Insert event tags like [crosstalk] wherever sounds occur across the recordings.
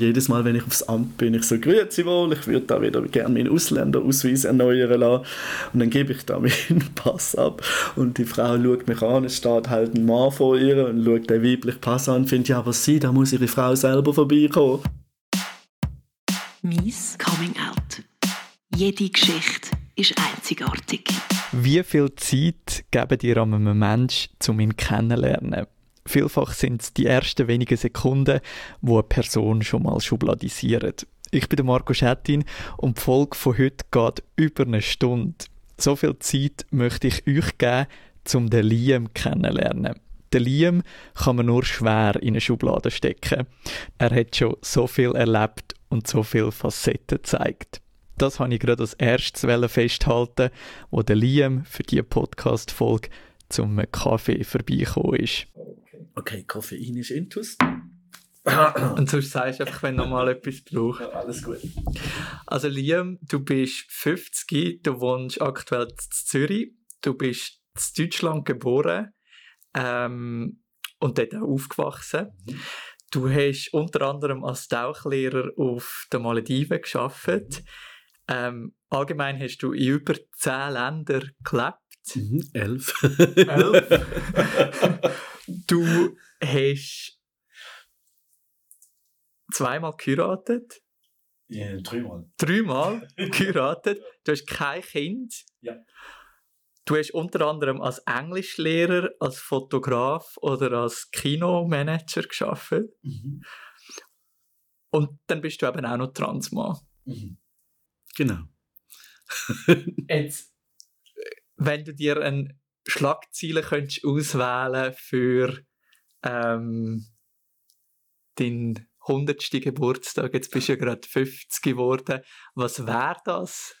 Jedes Mal, wenn ich aufs Amt bin, ich so, grüezi wohl, ich würde da wieder gerne meinen Ausländerausweis erneuern lassen. Und dann gebe ich da [laughs] meinen Pass ab. Und die Frau schaut mich an, es steht halt ein Mann vor ihr und schaut den weiblichen Pass an und findet, ja, aber sie, da muss ihre Frau selber vorbeikommen. Mies Coming Out. Jede Geschichte ist einzigartig. Wie viel Zeit geben dir einem Menschen, um ihn kennenzulernen? Vielfach sind es die ersten wenigen Sekunden, wo eine Person schon mal schubladisiert. Ich bin Marco Schettin und die Folge von heute geht über eine Stunde. So viel Zeit möchte ich euch geben, um den Liam kennenzulernen. Den Liam kann man nur schwer in eine Schublade stecken. Er hat schon so viel erlebt und so viele Facetten gezeigt. Das habe ich gerade als erstes festhalten, wo der Liam für diese Podcast-Folge zum Kaffee vorbeigekommen ist. Okay, Koffein ist intus. Und sonst sagst du einfach, wenn du nochmal etwas brauchst. Ja, alles gut. Also Liam, du bist 50, du wohnst aktuell in Zürich, du bist in Deutschland geboren ähm, und dort auch aufgewachsen. Mhm. Du hast unter anderem als Tauchlehrer auf den Malediven gearbeitet. Ähm, allgemein hast du in über zehn Ländern gelebt. Mhm, elf. elf. [laughs] du hast zweimal geheiratet. Ja, dreimal. Dreimal [laughs] geheiratet. Du hast kein Kind. Ja. Du hast unter anderem als Englischlehrer, als Fotograf oder als Kinomanager gearbeitet. Mhm. Und dann bist du eben auch noch Transmann. Mhm. Genau. Jetzt, wenn du dir ein Schlagziele könntest auswählen für ähm, deinen 100. Geburtstag, jetzt bist du ja gerade 50 geworden, was wäre das?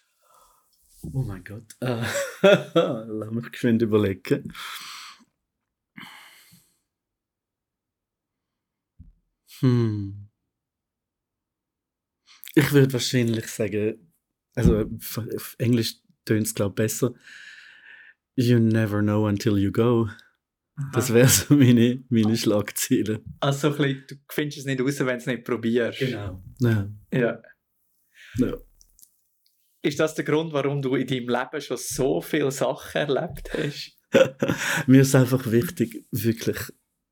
Oh mein Gott. Äh, [laughs] lass mich geschwind überlegen. Hm. Ich würde wahrscheinlich sagen, also auf Englisch tönt es glaube ich besser. You never know until you go. Das wäre so meine, meine Schlagziele. Also ein bisschen, du findest es nicht raus, wenn du es nicht probierst. Genau. Ja. ja. ja. Ist das der Grund, warum du in deinem Leben schon so viele Sachen erlebt hast? [laughs] Mir ist einfach wichtig, wirklich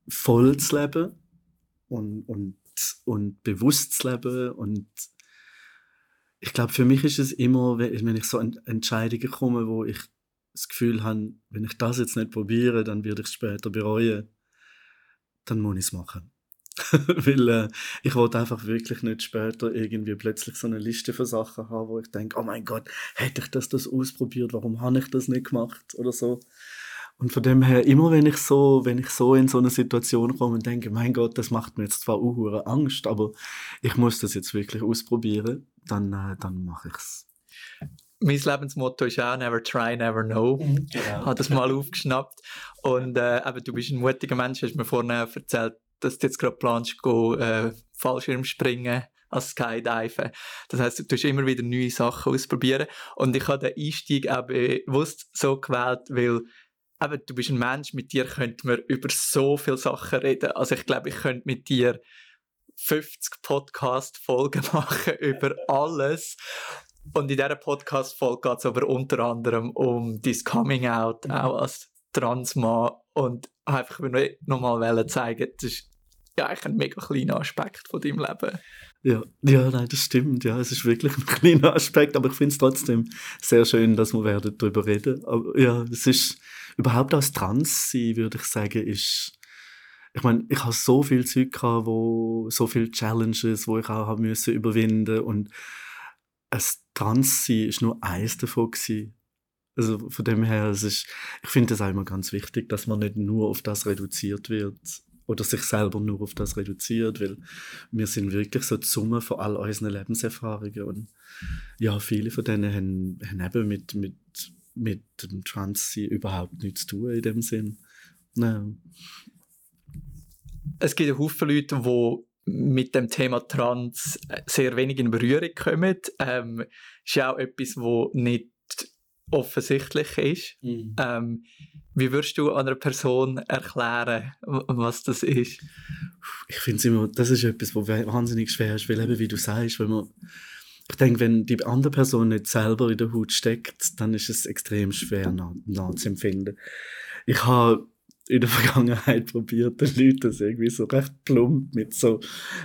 voll zu leben und, und, und bewusst zu leben. Und ich glaube, für mich ist es immer, wenn ich so an Entscheidungen komme, wo ich das Gefühl habe, wenn ich das jetzt nicht probiere, dann werde ich es später bereuen, dann muss ich es machen. [laughs] Weil äh, ich wollte einfach wirklich nicht später irgendwie plötzlich so eine Liste von Sachen haben, wo ich denke, oh mein Gott, hätte ich das, das ausprobiert, warum habe ich das nicht gemacht oder so. Und von dem her, immer wenn ich so, wenn ich so in so eine Situation komme und denke, mein Gott, das macht mir jetzt zwar auch Angst, aber ich muss das jetzt wirklich ausprobieren, dann, äh, dann mache ich es mein Lebensmotto ist auch Never try, never know. Mhm, genau. Habe das mal aufgeschnappt. Und äh, eben, du bist ein mutiger Mensch, hast mir vorhin erzählt, dass du jetzt gerade planst, go, äh, Fallschirm springen als Skydiven. Das heisst, du tust immer wieder neue Sachen ausprobieren. Und ich habe den Einstieg auch bewusst so gewählt, weil eben, du bist ein Mensch, mit dir könnte man über so viele Sachen reden. Also ich glaube, ich könnte mit dir 50 Podcast-Folgen [laughs] machen über alles. Und in dieser Podcast-Folge geht es aber unter anderem um dein Coming Out, mhm. auch als Transmann. Und einfach noch mal zeigen, das ist ja eigentlich ein mega kleiner Aspekt von deinem Leben. Ja, ja, nein, das stimmt. Ja, es ist wirklich ein [laughs] kleiner Aspekt, aber ich finde es trotzdem sehr schön, dass wir werden darüber reden. Aber ja, es ist überhaupt als Trans sein, würde ich sagen, ist ich meine, ich habe so viel Zeug gehabt, wo so viele Challenges, wo ich auch haben müssen überwinden und es Transsein ist nur eins davon gewesen. Also von dem her, es ist, ich finde es auch immer ganz wichtig, dass man nicht nur auf das reduziert wird oder sich selber nur auf das reduziert, weil wir sind wirklich so die Summe von all unseren Lebenserfahrungen und ja, viele von denen haben, haben eben mit, mit, mit dem Transsein überhaupt nichts zu tun in dem Sinn. Ja. Es gibt einen Haufen Leute, die mit dem Thema Trans sehr wenig in Berührung kommen. Ähm, ist ja auch etwas, wo nicht offensichtlich ist. Mhm. Ähm, wie würdest du einer Person erklären, was das ist? Ich finde es immer, das ist etwas, was wahnsinnig schwer ist, weil eben, wie du sagst, wenn man, ich denke, wenn die andere Person nicht selber in der Haut steckt, dann ist es extrem schwer nach, nachzuempfinden. Ich habe in der [laughs] Vergangenheit probiert, den Leuten das irgendwie so recht plump mit so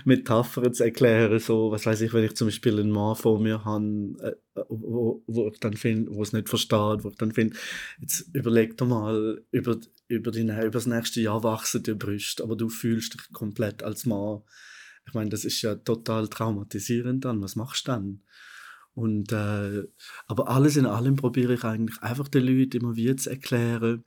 Metaphern zu erklären, so, was weiß ich, wenn ich zum Beispiel einen Mann vor mir habe, äh, wo, wo ich dann finde, wo es nicht versteht, wo ich dann finde, jetzt überleg dir mal, über, über, die, über das nächste Jahr wachsen die Brüste, aber du fühlst dich komplett als Mann. Ich meine, das ist ja total traumatisierend dann. Was machst du dann? Und, äh, aber alles in allem probiere ich eigentlich einfach den Leuten immer wieder zu erklären,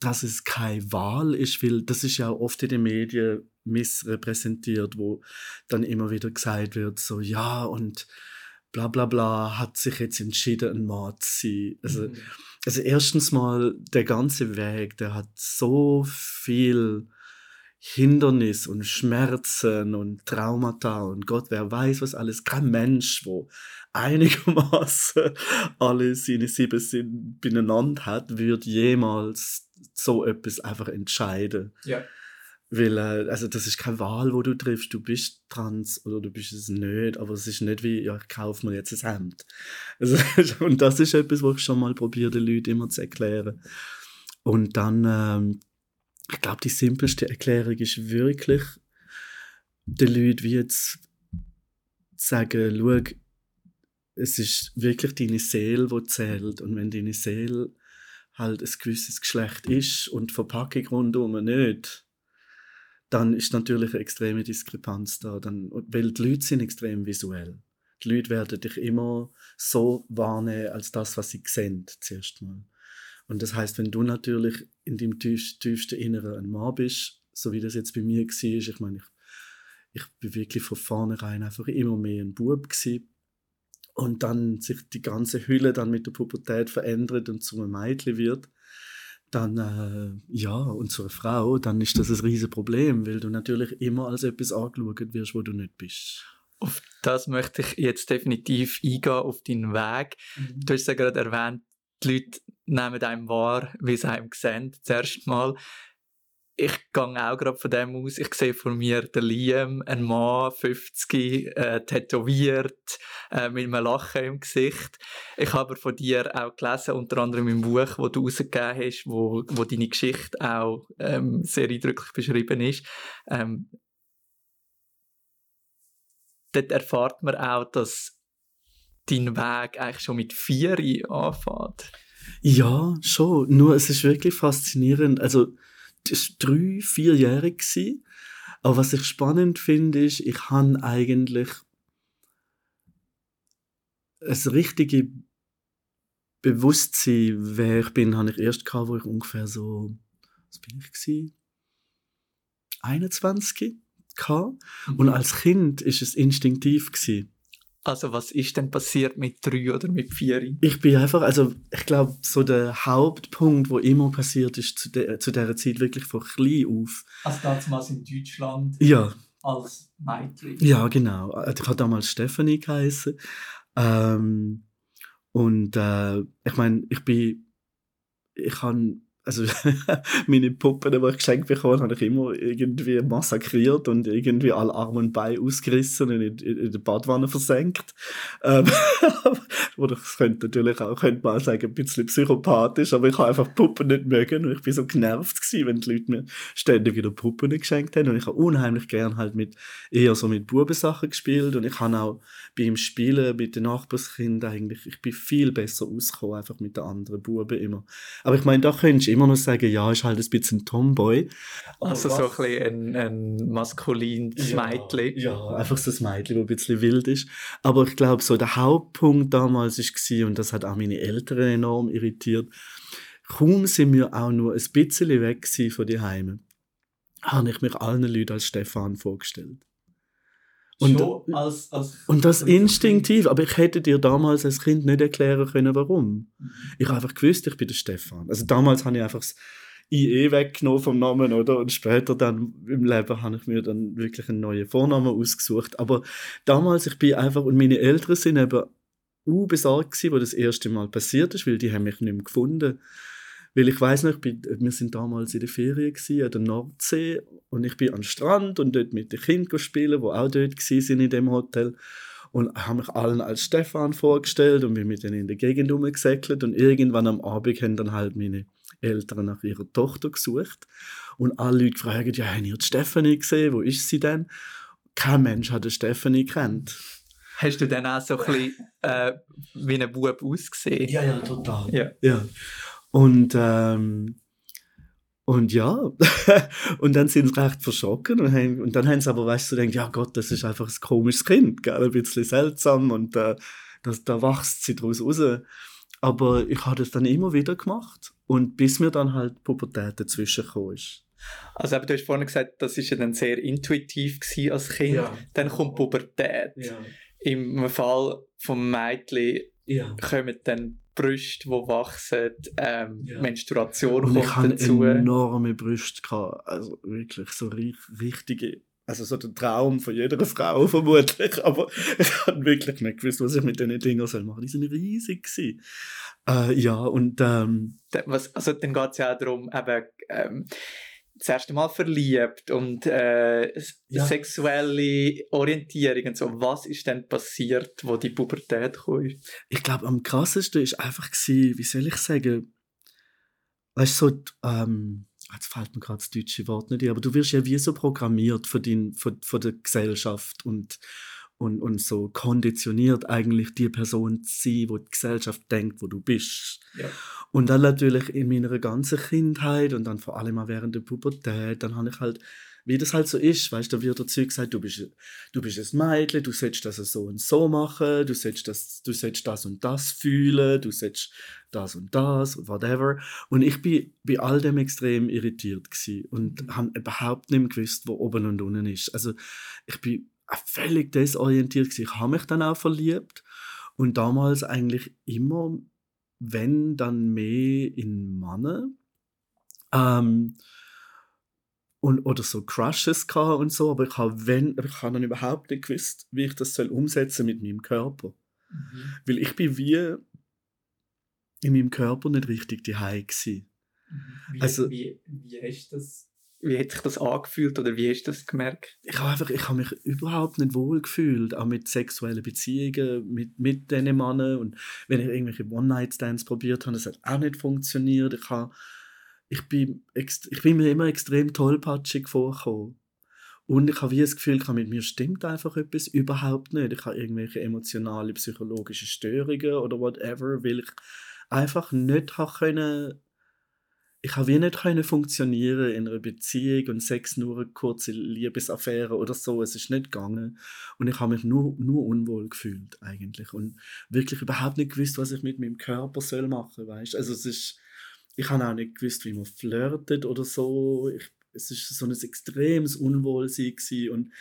dass es keine Wahl ist, weil das ist ja oft in den Medien missrepräsentiert, wo dann immer wieder gesagt wird, so ja und bla bla bla hat sich jetzt entschieden, ein Mann zu sein. Also, also erstens mal, der ganze Weg, der hat so viel Hindernis und Schmerzen und Traumata und Gott, wer weiß was alles. Kein Mensch, wo einigermaßen [laughs] alle seine sieben Sinn beieinander hat, wird jemals so etwas einfach entscheiden. Ja. Weil, äh, also das ist keine Wahl, wo du triffst. Du bist trans oder du bist es nicht, aber es ist nicht wie, ja, ich kaufe mir jetzt ein Hemd. [laughs] Also, und das ist etwas, was ich schon mal probiere, den Leuten immer zu erklären. Und dann, ähm, ich glaube, die simpelste Erklärung ist wirklich, den Leuten wie jetzt sagen, schau, es ist wirklich deine Seele, die zählt. Und wenn deine Seele halt ein gewisses Geschlecht ist und die Verpackung rundherum nicht, dann ist natürlich eine extreme Diskrepanz da. Dann, weil die Leute sind extrem visuell. Die Leute werden dich immer so wahrnehmen als das, was sie sehen, zuerst mal. Und das heißt, wenn du natürlich in deinem tief, tiefsten Inneren ein Mann bist, so wie das jetzt bei mir war, ich meine, ich, ich bin wirklich von vornherein einfach immer mehr ein Bub gewesen. Und dann sich die ganze Hülle dann mit der Pubertät verändert und zu einem Mädchen wird, dann, äh, ja, und zu einer Frau, dann ist das ein riesen Problem, weil du natürlich immer als etwas angeschaut wirst, wo du nicht bist. Auf das möchte ich jetzt definitiv eingehen, auf deinen Weg. Du hast ja gerade erwähnt, die Leute nehmen einem wahr, wie sie einem sehen, zuerst mal. Ich gehe auch gerade von dem aus. Ich sehe vor mir den Liam, ein Mann, 50, äh, tätowiert, äh, mit einem Lachen im Gesicht. Ich habe von dir auch gelesen, unter anderem im Buch, wo du rausgegeben hast, wo, wo deine Geschichte auch ähm, sehr eindrücklich beschrieben ist. Ähm, dort erfahrt man auch, dass dein Weg eigentlich schon mit vier anfängt. Ja, schon. Nur es ist wirklich faszinierend. Also, das war drei, vierjährig. gewesen. Aber was ich spannend finde, ist, ich habe eigentlich ein richtige Bewusstsein, wer ich bin, habe ich erst gehabt, wo ich ungefähr so, was bin ich gewesen? 21 gehabt. Und als Kind ist es instinktiv gewesen. Also was ist denn passiert mit drei oder mit vier? Ich bin einfach, also ich glaube, so der Hauptpunkt, wo immer passiert ist, zu, der, zu dieser Zeit wirklich von klein auf. Also damals in Deutschland Ja, als Mädchen. ja, genau. Also Ich habe damals Stephanie geheißen. Ähm, und äh, ich meine, ich bin, ich habe, also [laughs] meine Puppen, die ich geschenkt bekommen habe, ich immer irgendwie massakriert und irgendwie alle Arme und Beine ausgerissen und in, in, in der Badwanne versenkt. Ähm, [laughs] das könnte natürlich auch, könnte man sagen, ein bisschen psychopathisch, aber ich habe einfach Puppen nicht mögen und ich bin so genervt gewesen, wenn die Leute mir ständig wieder Puppen geschenkt haben und ich habe unheimlich gern halt mit, eher so mit Bubensachen gespielt und ich habe auch beim Spielen mit den Nachbarskindern eigentlich, ich bin viel besser ausgekommen, einfach mit den anderen Buben immer. Aber ich meine, da könntest immer noch sagen, ja, ist halt ein bisschen ein Tomboy. Also Aber so was- ein bisschen ein, ein maskulines Mädchen. Ja, einfach so ein Mädchen, das ein bisschen wild ist. Aber ich glaube, so der Hauptpunkt damals war, und das hat auch meine Eltern enorm irritiert, kaum sind wir auch nur ein bisschen weg von die Heime, habe ich mich allen Leuten als Stefan vorgestellt. Und, Schon als, als und das instinktiv, aber ich hätte dir damals als Kind nicht erklären können, warum. Ich habe einfach gewusst, ich bin der Stefan. Also damals habe ich einfach das IE weggenommen vom Namen, oder? Und später dann im Leben habe ich mir dann wirklich einen neuen Vornamen ausgesucht. Aber damals, ich bin einfach, und meine Eltern sind eben uh, besorgt gewesen, wo das erste Mal passiert ist, weil die haben mich nicht mehr gefunden. Weil ich weiß noch, ich bin, wir sind damals in der Ferien gewesen, an der Nordsee und ich bin am Strand und dort mit den Kindern spielen, die auch dort sind in dem Hotel und habe mich allen als Stefan vorgestellt und bin mit denen in der Gegend rumgesäckelt und irgendwann am Abend haben dann halt meine Eltern nach ihrer Tochter gesucht und alle Leute fragen, ja, haben ihr die Stefanie gesehen, wo ist sie denn? Kein Mensch hat die Stefanie kennt. Hast du dann auch so ein bisschen äh, wie ein Bub ausgesehen? Ja, ja, total. Ja. ja. Und, ähm, und ja, [laughs] und dann sind sie recht verschrocken und, haben, und dann haben sie aber, weißt du, gedacht, ja Gott, das ist einfach ein komisches Kind, gell? ein bisschen seltsam und äh, das, da wächst sie daraus raus. Aber ich habe das dann immer wieder gemacht und bis mir dann halt Pubertät dazwischen kam. Also du hast vorhin gesagt, das war ja dann sehr intuitiv als Kind. Ja. Dann kommt Pubertät. Ja. Im Fall vom Mädchen ja. kommen dann Brüste, die wachsen, ähm, Ja. Menstruation Und kommt ich hatte dazu. enorme Brüste. Gehabt. Also wirklich so ri- richtige. Also so der Traum von jeder Frau [laughs] vermutlich. Aber ich habe wirklich nicht gewusst, was ich mit diesen Dingen soll machen. Die sind riesig. gewesen. Äh, ja, und ähm, Was, also dann geht es ja auch darum, eben, ähm, das erste Mal verliebt und äh, Ja. sexuelle Orientierung und so. Was ist denn passiert, wo die Pubertät kam? ich glaube, am krassesten ist einfach, gewesen, wie soll ich sagen, weißt du, so, ähm, jetzt fällt mir gerade das deutsche Wort nicht ein, aber du wirst ja wie so programmiert von, dein, von, von der Gesellschaft und, und, und so konditioniert, eigentlich die Person zu sein, wo die Gesellschaft denkt, wo du bist. Ja. Und dann natürlich in meiner ganzen Kindheit und dann vor allem auch während der Pubertät, dann habe ich halt, wie das halt so ist, weißt du, da wird dazu gesagt, du bist, du bist ein Mädchen, du sollst das so und so machen, du sollst das, du sollst das und das fühlen, du sollst das und das, whatever. Und ich bin bei all dem extrem irritiert gewesen und habe überhaupt nicht gewusst, wo oben und unten ist. Also ich bin völlig desorientiert gewesen. Ich habe mich dann auch verliebt und damals eigentlich immer, wenn dann mehr in Männer. Ähm, und, oder so Crushes gehabt und so, aber ich habe wenn, ich habe dann überhaupt nicht gewusst, wie ich das soll umsetzen mit meinem Körper. Weil ich bin wie in meinem Körper nicht richtig daheim gsi. Wie, Also- wie, wie hast das, wie hat sich das angefühlt oder wie hast du das gemerkt? Ich habe einfach, ich habe mich überhaupt nicht wohl gefühlt, auch mit sexuellen Beziehungen, mit, mit diesen Männern und wenn ich irgendwelche One-Night-Stands probiert habe, das hat auch nicht funktioniert. Ich habe, ich bin, ich bin mir immer extrem tollpatschig vorgekommen. Und ich habe wie das Gefühl, mit mir stimmt einfach etwas überhaupt nicht. Ich habe irgendwelche emotionale, psychologische Störungen oder whatever, weil ich einfach nicht können, ich habe wie nicht können funktionieren in einer Beziehung und Sex nur eine kurze Liebesaffäre oder so. Es ist nicht gegangen. Und ich habe mich nur, nur unwohl gefühlt eigentlich. Und wirklich überhaupt nicht gewusst, was ich mit meinem Körper soll machen weißt? Also es ist, ich habe auch nicht gewusst, wie man flirtet oder so. Ich, es ist so ein extremes Unwohlsein gewesen. und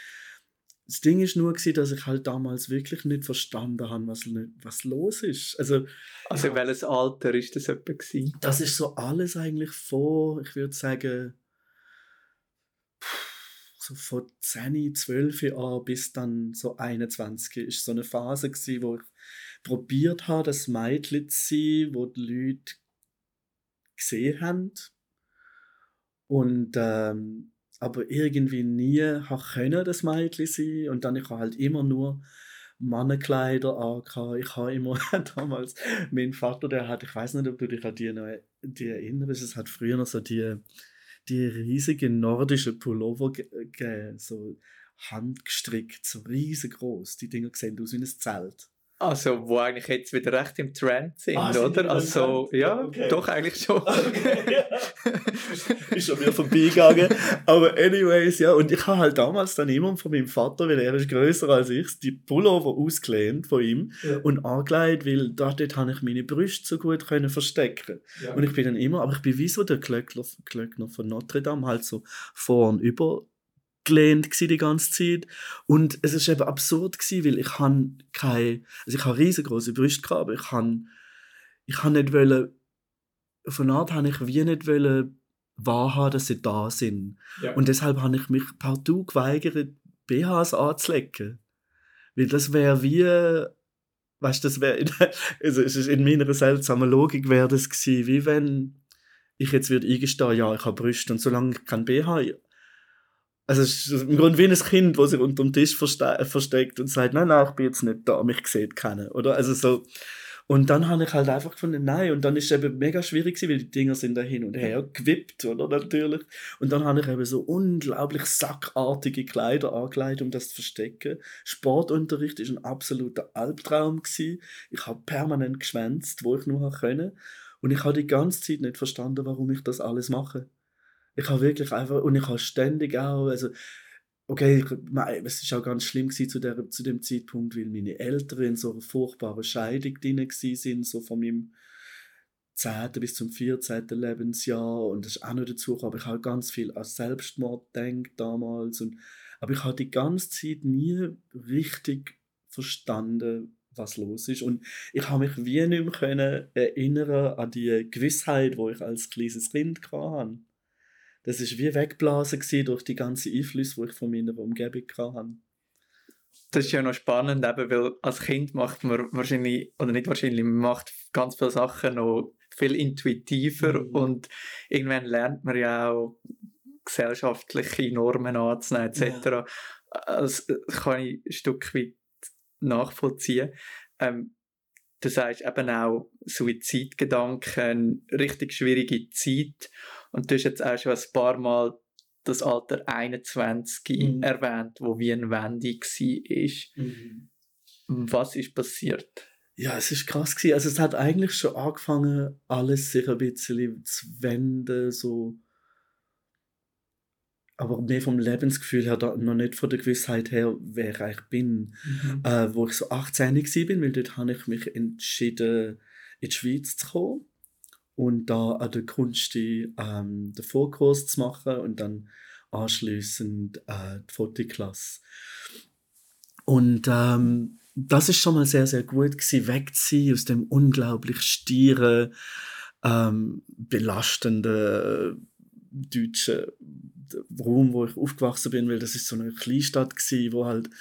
das Ding ist nur gewesen, dass ich halt damals wirklich nicht verstanden habe, was, was los ist. Also Also in welches Alter ist das etwa gewesen? das ist so alles eigentlich vor, ich würde sagen, so von 10, 12 Jahren bis dann so 21 ist so eine Phase gewesen, wo ich probiert habe, das Mädchen zu sein, wo die Leute gesehen haben und ähm, aber irgendwie nie können das Mädchen sein und dann ich habe halt immer nur Mannenkleider angehabt. Ich habe immer [laughs] damals, mein Vater, der hat, ich weiß nicht, ob du dich an die, noch, die erinnerst, es hat früher noch so die, die riesigen nordischen Pullover ge- gegeben, so handgestrickt, so riesengroß. Die Dinger sehen aus wie ein Zelt. Also, wo eigentlich jetzt wieder recht im Trend sind, Ah, sind oder? Also, ja, Okay. doch eigentlich schon. [laughs] [laughs] ist schon wieder vorbeigegangen. Aber anyways, ja. Und ich habe halt damals dann immer von meinem Vater, weil er ist größer als ich, die Pullover ausgelehnt von ihm Ja. und angelegt, weil da, dort habe ich meine Brüste so gut können verstecken. Ja. Und ich bin dann immer, aber ich bin wie so der Glöckner, Glöckner von Notre Dame, halt so vorn über gelehnt gsi die ganze Zeit. Und es ist eben absurd gsi, weil ich han keine, also ich habe riesengroße Brüste gehabt, aber ich han, ich han nicht wollen, von Art habe ich wie nicht wollen wahrhaben, dass sie da sind. Ja. und deshalb habe ich mich partout geweigert, BHs anzulegen, weil das wäre wie weißt du, das wäre, [laughs] also es ist in meiner seltsamen Logik wäre das gewesen, wie wenn ich jetzt würde eingestehen, ja, ich habe Brüste und solange ich kein BH also es ist im Grunde wie ein Kind, das sich unter dem Tisch verste versteckt und sagt, nein, nein, ich bin jetzt nicht da, mich sieht keiner, oder? Also so, und dann habe ich halt einfach gefunden, nein. Und dann ist es eben mega schwierig weil die Dinger sind da hin und her gewippt, oder? Natürlich. Und dann habe ich eben so unglaublich sackartige Kleider angelegt, um das zu verstecken. Sportunterricht ist ein absoluter Albtraum gewesen. Ich habe permanent geschwänzt, wo ich nur können. Und ich habe die ganze Zeit nicht verstanden, warum ich das alles mache. Ich habe wirklich einfach, und ich habe ständig auch, also okay, es war auch ganz schlimm zu, der, zu dem Zeitpunkt, weil meine Eltern in so einer furchtbaren Scheidung drin sind, so von meinem 10. bis zum 14. Lebensjahr und das ist auch noch dazu gekommen, ich habe ganz viel an Selbstmord gedacht damals und, aber ich habe die ganze Zeit nie richtig verstanden, was los ist und ich habe mich wie nicht mehr erinnern an die Gewissheit, wo ich als kleines Kind hatte das ist wie weggeblasen durch die ganzen Einflüsse, die ich von meiner Umgebung hatte. Das ist ja noch spannend, eben, weil als Kind macht man wahrscheinlich, oder nicht wahrscheinlich, man macht ganz viele Sachen noch viel intuitiver mhm. und irgendwann lernt man ja auch gesellschaftliche Normen anzunehmen etc. Ja. Das kann ich ein Stück weit nachvollziehen. Ähm, du sagst eben auch Suizidgedanken, richtig schwierige Zeit und du hast jetzt auch schon ein paar Mal das Alter 21 mhm. erwähnt, wo wie eine Wende war. Mhm. Was ist passiert? Ja, es ist krass gewesen. Also es hat eigentlich schon angefangen, alles sich ein bisschen zu wenden, so aber mehr vom Lebensgefühl her, noch nicht von der Gewissheit her, wer ich bin. Mhm. Äh, wo ich so 18 war, weil dort habe ich mich entschieden, in die Schweiz zu kommen und da an der Kunst ähm, den Vorkurs zu machen und dann anschließend äh, die Fotoklasse. Und ähm, das ist schon mal sehr, sehr gut gewesen, wegzuziehen aus dem unglaublich stieren, ähm, belastenden deutschen Raum, wo ich aufgewachsen bin, weil das ist so eine Kleinstadt gewesen, wo halt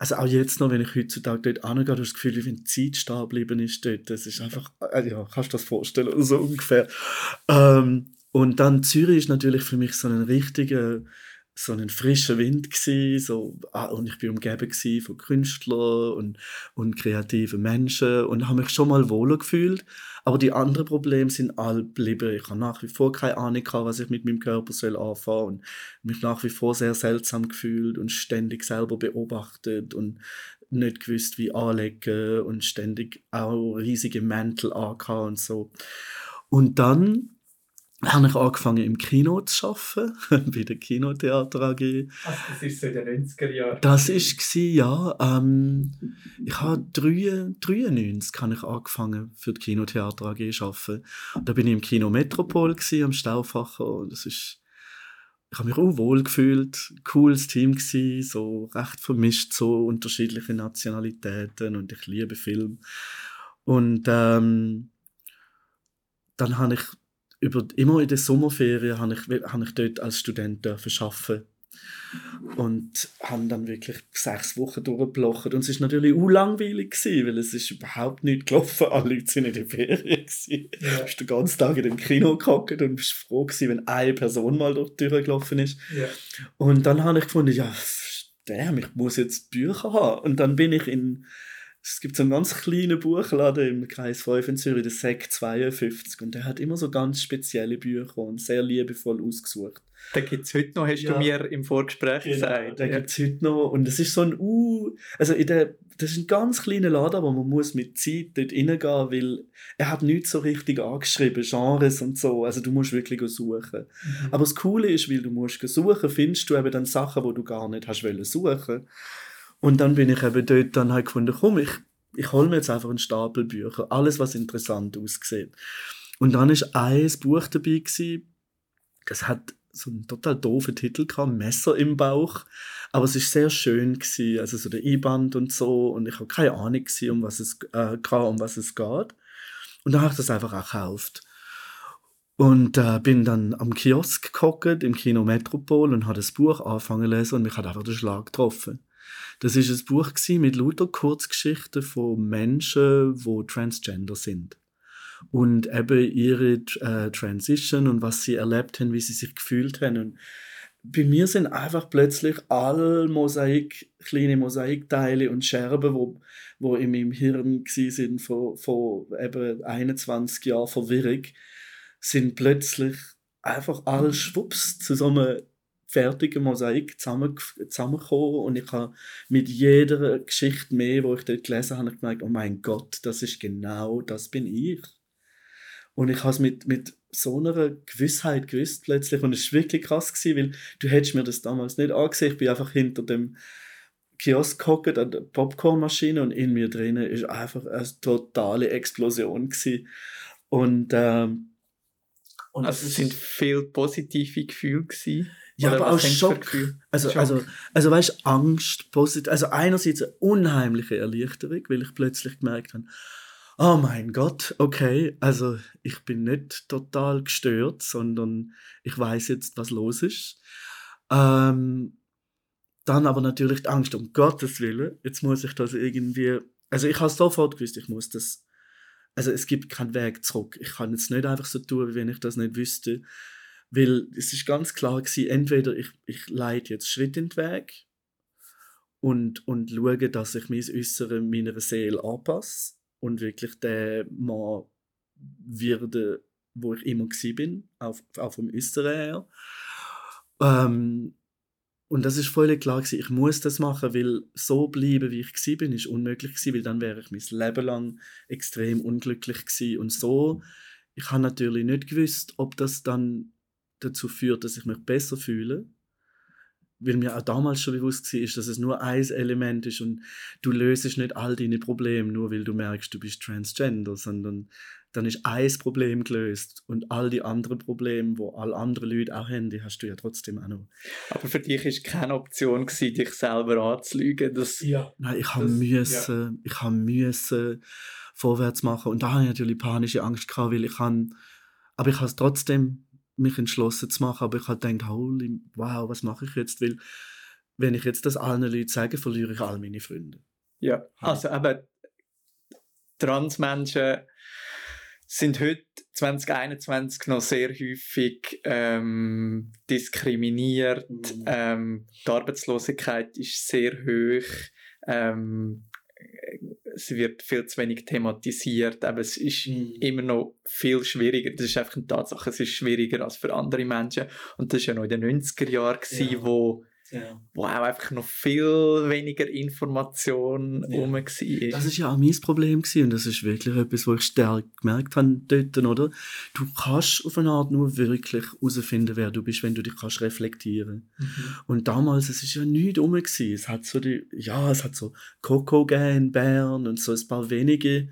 also auch jetzt noch, wenn ich heutzutage dort angehe, habe ich das Gefühl, wie wenn Zeit stehen geblieben ist dort. Das ist einfach, äh, ja, kannst du das vorstellen, so ungefähr. Ähm, und dann Zürich ist natürlich für mich so ein richtiger, so ein frischer Wind gewesen, so, ah, und ich bin umgeben von Künstlern und, und kreativen Menschen und habe mich schon mal wohler gefühlt. Aber die anderen Probleme sind alle geblieben. Ich habe nach wie vor keine Ahnung gehabt, was ich mit meinem Körper soll anfangen und mich nach wie vor sehr seltsam gefühlt und ständig selber beobachtet und nicht gewusst, wie anlegen und ständig auch riesige Mäntel angehabt und so. Und dann habe ich angefangen im Kino zu arbeiten, [laughs] bei der Kinotheater AG. Also das ist so in den 90er Jahren? Das war, ja. Ähm, ich habe 1993 habe ich angefangen für die Kinotheater AG zu arbeiten. Da bin ich im Kino Metropol gewesen, am Stauffacher und das ist ich habe mich auch wohl gefühlt, cooles Team gewesen, so recht vermischt, so unterschiedliche Nationalitäten und ich liebe Film. Und ähm, dann habe ich über, immer in der Sommerferien habe ich, habe ich dort als Student arbeiten und haben dann wirklich sechs Wochen durchgeblochen und es war natürlich auch langweilig gewesen, weil es ist überhaupt nicht gelaufen, [laughs] alle Leute sind in der Ferien gewesen. Ja. Du bist den ganzen Tag in dem Kino gehockt und bist froh gewesen, wenn eine Person mal durch die Tür gelaufen ist. Ja. Und dann habe ich gefunden, ja, damn, ich muss jetzt Bücher haben und dann bin ich in es gibt so einen ganz kleinen Buchladen im Kreis 5 in Zürich, der SEC 52. Und der hat immer so ganz spezielle Bücher und sehr liebevoll ausgesucht. Den gibt es heute noch, hast ja. du mir im Vorgespräch genau, gesagt. Den ja. gibt es heute noch. Und das ist so ein, uh, also in der, das ist ein ganz kleiner Laden, aber man muss mit Zeit dort reingehen, weil er hat nichts so richtig angeschrieben, Genres und so. Also du musst wirklich suchen. Mhm. Aber das Coole ist, weil du musst suchen, findest du eben dann Sachen, die du gar nicht hast wollen suchen. Und dann bin ich eben dort dann halt gefunden, komm, ich, ich hole mir jetzt einfach einen Stapel Bücher, alles, was interessant aussieht. Und dann ist ein Buch dabei gewesen, das hat so einen total doofen Titel gehabt, Messer im Bauch, aber es ist sehr schön gewesen, also so der E-Band und so und ich habe keine Ahnung gewesen, um was es äh, um was es geht. Und dann habe ich das einfach auch gekauft. Und äh, bin dann am Kiosk gehockt, im Kino Metropol und habe das Buch angefangen zu lesen und mich hat einfach der Schlag getroffen. Das ist ein Buch mit lauter Kurzgeschichten von Menschen, die Transgender sind und eben ihre äh, Transition und was sie erlebt haben, wie sie sich gefühlt haben. Und bei mir sind einfach plötzlich alle Mosaik, kleine Mosaikteile und Scherben, wo, wo in meinem Hirn sind von, von eben 21 Jahren Verwirrung, sind plötzlich einfach alle schwupps zu so einem fertigen Mosaik zusammen, zusammengekommen und ich habe mit jeder Geschichte mehr, wo ich dort gelesen habe, gemerkt, oh mein Gott, das ist genau, das bin ich. Und ich habe es mit, mit so einer Gewissheit gewusst plötzlich. Und es war wirklich krass, gewesen, weil du hättest mir das damals nicht angesehen. Ich bin einfach hinter dem Kiosk gehockt an der Popcornmaschine und in mir drinnen ist einfach eine totale Explosion gewesen. Und, ähm, und also es sind viele positive Gefühle gewesen. Ja, aber auch Schock. Also, Schock. also, also weißt Angst, positiv. Also einerseits eine unheimliche Erleichterung, weil ich plötzlich gemerkt habe, oh mein Gott, okay, also ich bin nicht total gestört, sondern ich weiß jetzt, was los ist. Ähm, dann aber natürlich die Angst, um Gottes Willen, jetzt muss ich das irgendwie, also ich habe sofort gewusst, ich muss das, also es gibt keinen Weg zurück. Ich kann jetzt nicht einfach so tun, wie wenn ich das nicht wüsste, weil es ist ganz klar gewesen, entweder ich, ich leite jetzt Schritt in den Weg und, und schaue, dass ich mein Äußere meiner Seele anpasse und wirklich der Mann werde, wo ich immer bin, auf, auch vom Äußeren her. Ähm, und das ist völlig klar gewesen, ich muss das machen, weil so bleiben, wie ich bin, ist unmöglich gewesen, weil dann wäre ich mein Leben lang extrem unglücklich gewesen. Und so, ich habe natürlich nicht gewusst, ob das dann dazu führt, dass ich mich besser fühle, weil mir auch damals schon bewusst war, dass es nur ein Element ist und du löst nicht all deine Probleme, nur weil du merkst, du bist Transgender, sondern dann ist ein Problem gelöst und all die anderen Probleme, wo alle anderen Leute auch haben, die hast du ja trotzdem auch noch. Aber für dich war keine Option, gewesen, dich selber anzulügen? Dass, ja. Nein, ich habe müssen, ja. ich habe müssen vorwärts machen und da habe ich natürlich panische Angst gehabt, weil ich kann, aber ich habe es trotzdem mich entschlossen zu machen, aber ich habe gedacht, holy, wow, was mache ich jetzt? Weil, wenn ich jetzt das allen Leuten sage, verliere ich all meine Freunde. Ja, also aber Transmenschen sind heute 2021 noch sehr häufig ähm, diskriminiert. Mhm. Ähm, die Arbeitslosigkeit ist sehr hoch. Ähm, es wird viel zu wenig thematisiert, aber es ist mhm. immer noch viel schwieriger. Das ist einfach eine Tatsache, es ist schwieriger als für andere Menschen. Und das war ja noch in den 90er Jahren, ja. wo ja. wo auch einfach noch viel weniger Information ja. rum war. Das war ja auch mein Problem gewesen, und das ist wirklich etwas, was ich stark gemerkt habe dort, oder? Du kannst auf eine Art nur wirklich herausfinden, wer du bist, wenn du dich kannst reflektieren. Mhm. Und damals, es ist ja nichts rum gewesen. Es hat so die, ja, es hat so Coco in Bern und so ein paar wenige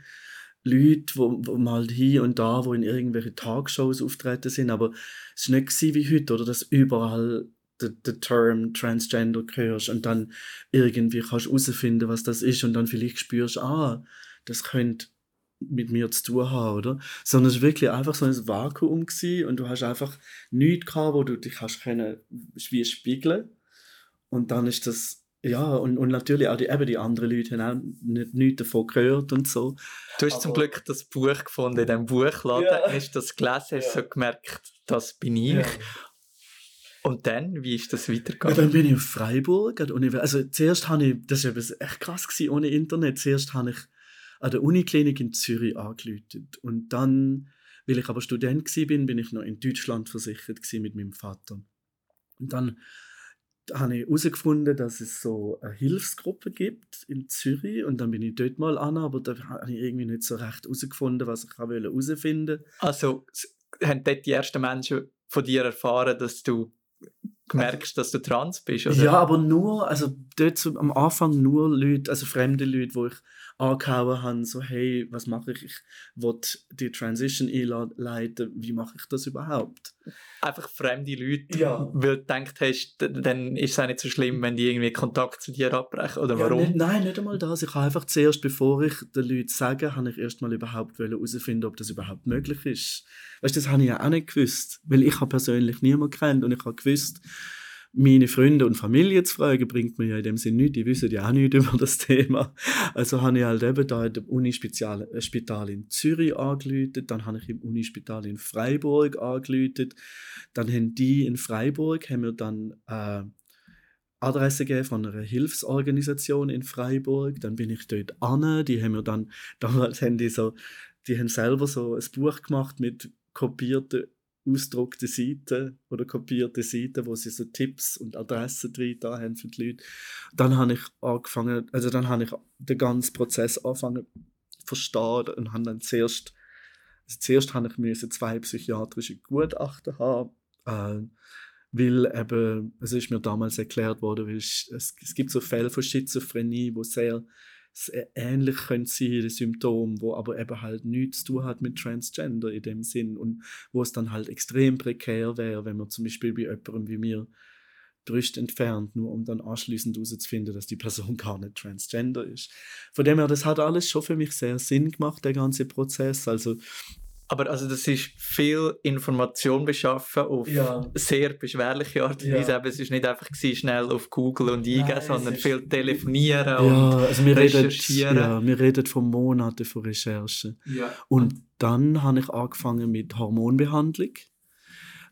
Leute, wo, wo mal hier und da, wo in irgendwelche Talkshows auftreten sind, aber es war nicht wie heute, oder? Dass überall den Term Transgender hörst und dann irgendwie kannst du herausfinden, was das ist und dann vielleicht spürst, ah, das könnte mit mir zu tun haben, oder? Sondern es war wirklich einfach so ein Vakuum gewesen und du hast einfach nichts gehabt, wo du dich hast können, wie spiegeln und dann ist das ja, und, und natürlich auch die, eben die anderen Leute haben auch nicht, nichts davon gehört und so. Du hast Aber, zum Glück das Buch gefunden in diesem Buchladen, ja. hast das gelesen, hast ja. so gemerkt, das bin ich. Ja. Und dann, wie ist das weitergegangen? Ja, dann bin ich auf Freiburg. Also zuerst habe ich, das war echt krass gewesen, ohne Internet, zuerst habe ich an der Uniklinik in Zürich angerufen. Und dann, weil ich aber Student war, bin, bin ich noch in Deutschland versichert mit meinem Vater. Und dann habe ich herausgefunden, dass es so eine Hilfsgruppe gibt in Zürich und dann bin ich dort mal an, aber da habe ich irgendwie nicht so recht herausgefunden, was ich herausfinden wollte. Also haben dort die ersten Menschen von dir erfahren, dass du merkst, dass du trans bist, oder? Ja, aber nur, also dort am Anfang nur Leute, also fremde Leute, wo ich angehauen habe, so hey, was mache ich? Ich will die Transition einleiten, wie mache ich das überhaupt? Einfach fremde Leute, ja. weil du gedacht hast, dann ist es auch nicht so schlimm, wenn die irgendwie Kontakt zu dir abbrechen, oder warum? nicht, nein, nicht einmal das. Ich habe einfach zuerst, bevor ich den Leuten sage, habe ich erst mal überhaupt herausfinden, ob das überhaupt möglich ist. Weißt du, das habe ich ja auch nicht gewusst, weil ich habe persönlich niemanden kennt und ich habe gewusst, meine Freunde und Familie zu fragen, bringt mir ja in dem Sinne nichts. Die wissen ja auch nichts über das Thema. Also habe ich halt eben da dem Unispital äh, in Zürich angelötet, dann habe ich im Unispital in Freiburg angelötet, dann haben die in Freiburg, haben wir dann äh, Adresse gegeben von einer Hilfsorganisation in Freiburg, dann bin ich dort an, die haben mir dann, damals haben die so, die haben selber so ein Buch gemacht mit kopierten ausgedruckte Seiten oder kopierte Seiten, wo sie so Tipps und Adressen drin da haben für die Leute. Dann habe ich angefangen, also dann habe ich den ganzen Prozess angefangen zu verstehen und habe dann zuerst, also zuerst habe ich zwei psychiatrische Gutachten haben, äh, weil eben, es ist mir damals erklärt worden, weil es, es gibt so Fälle von Schizophrenie, wo sehr ähnlich können sein, die Symptome, wo aber eben halt nichts zu tun hat mit Transgender in dem Sinn und wo es dann halt extrem prekär wäre, wenn man zum Beispiel bei jemandem wie mir Brüste entfernt, nur um dann anschließend herauszufinden, dass die Person [laughs] gar nicht transgender ist. Von dem her, das hat alles schon für mich sehr Sinn gemacht, der ganze Prozess. Also aber also das ist viel Information beschaffen auf ja. sehr beschwerliche Art und Weise. Ja. Es ist nicht einfach gewesen, schnell auf Google und eingeben, Nein, sondern viel telefonieren ja, und also wir recherchieren. Reden, ja, wir reden von Monaten von Recherchen. Ja. Und dann habe ich angefangen mit Hormonbehandlung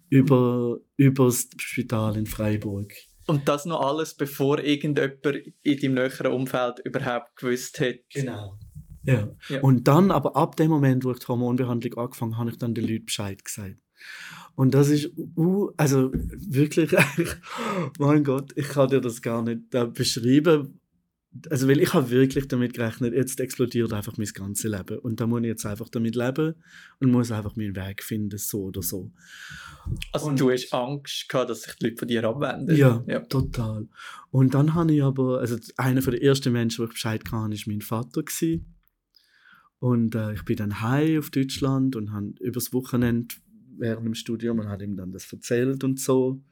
über, über das Spital in Freiburg. Und das noch alles, bevor irgendjemand in deinem näheren Umfeld überhaupt gewusst hat, genau. Ja. ja. Und dann, aber ab dem Moment, wo ich die Hormonbehandlung angefangen habe, habe ich dann den Leuten Bescheid gesagt. Und das ist, uh, also wirklich, [laughs] mein Gott, ich kann dir das gar nicht äh, beschreiben. Also, weil ich habe wirklich damit gerechnet, jetzt explodiert einfach mein ganzes Leben. Und da muss ich jetzt einfach damit leben und muss einfach meinen Weg finden, so oder so. Also, und, du hast Angst gehabt, dass sich die Leute von dir abwenden? Ja, ja, total. Und dann habe ich aber, also einer der ersten Menschen, wo ich Bescheid kann, war mein Vater. Gewesen. Und äh, ich bin dann heim auf Deutschland und habe übers Wochenende während dem Studium und hat ihm dann das erzählt und so.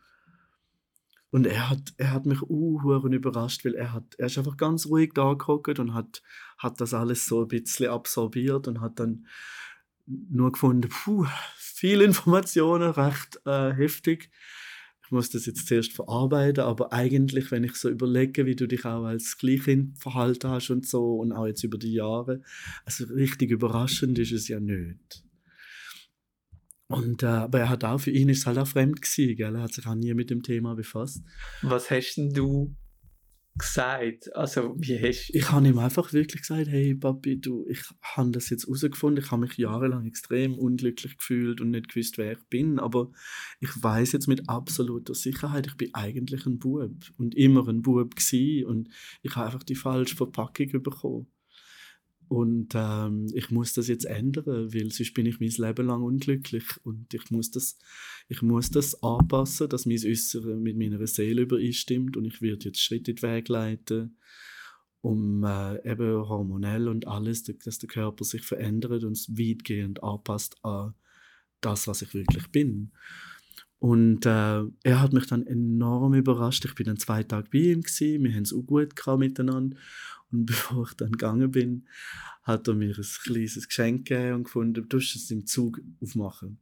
Und er hat, er hat mich uh, überrascht, weil er, hat, er ist einfach ganz ruhig da gehockt und hat, hat das alles so ein bisschen absorbiert und hat dann nur gefunden, puh, viele Informationen, recht äh, heftig muss das jetzt zuerst verarbeiten, aber eigentlich, wenn ich so überlege, wie du dich auch als Kleinkind verhalten hast und so und auch jetzt über die Jahre, also richtig überraschend ist es ja nicht. Und, äh, aber er hat auch, für ihn ist es halt auch fremd gewesen, gell? er hat sich auch nie mit dem Thema befasst. Was hast denn du gesagt? Also, wie hast Ich habe ihm einfach wirklich gesagt, hey Papi, du, ich habe das jetzt herausgefunden, ich habe mich jahrelang extrem unglücklich gefühlt und nicht gewusst, wer ich bin, aber ich weiß jetzt mit absoluter Sicherheit, ich bin eigentlich ein Bub und immer ein Bub gewesen und ich habe einfach die falsche Verpackung bekommen. Und ähm, ich muss das jetzt ändern, weil sonst bin ich mein Leben lang unglücklich. Und ich muss das, ich muss das anpassen, dass mein Äußere mit meiner Seele übereinstimmt. Und ich werde jetzt Schritte in den Weg leiten, um äh, eben hormonell und alles, dass der Körper sich verändert und es weitgehend anpasst an das, was ich wirklich bin. Und äh, er hat mich dann enorm überrascht. Ich bin dann zwei Tage bei ihm gewesen. Wir haben es auch gut miteinander. Und [laughs] bevor ich dann gegangen bin, hat er mir ein kleines Geschenk gegeben und gefunden, du musst es im Zug aufmachen.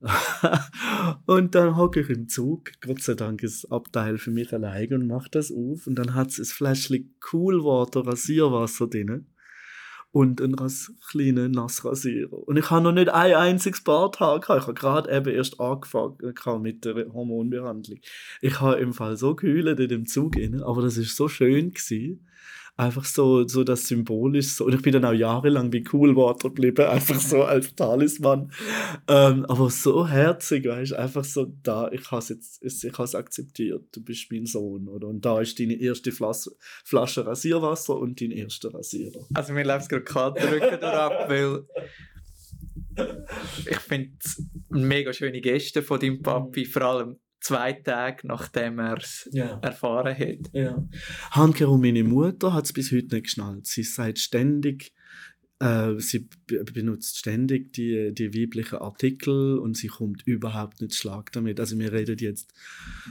[laughs] und dann hocke ich im Zug, Gott sei Dank ist Abteil für mich allein und mache das auf. Und dann hat es ein Fläschchen Coolwater Rasierwasser drin und einen kleinen Nassrasierer. Und ich habe noch nicht ein einziges Barthaar gehabt. Ich habe gerade eben erst angefangen mit der Hormonbehandlung. Ich habe im Fall so gehüllt in dem Zug, aber das ist so schön gewesen einfach so, so das symbolisch so. Und ich bin dann auch jahrelang bei Coolwater geblieben, [laughs] einfach so als Talisman. Ähm, aber so herzig, weißt du, einfach so da, ich habe es jetzt, ich habe es akzeptiert, du bist mein Sohn, oder? Und da ist deine erste Flasche, Flasche Rasierwasser und dein erster Rasierer. Also mir läuft es gerade Kartenrücken ab, [laughs] weil ich finde es mega schöne Gäste von deinem Papi, vor allem zwei Tage nachdem er es ja. erfahren hat. Ja. Handkehrum, meine Mutter hat es bis heute nicht geschnallt. Sie sagt ständig, äh, sie benutzt ständig die, die weiblichen Artikel und sie kommt überhaupt nicht Schlag damit. Also wir reden jetzt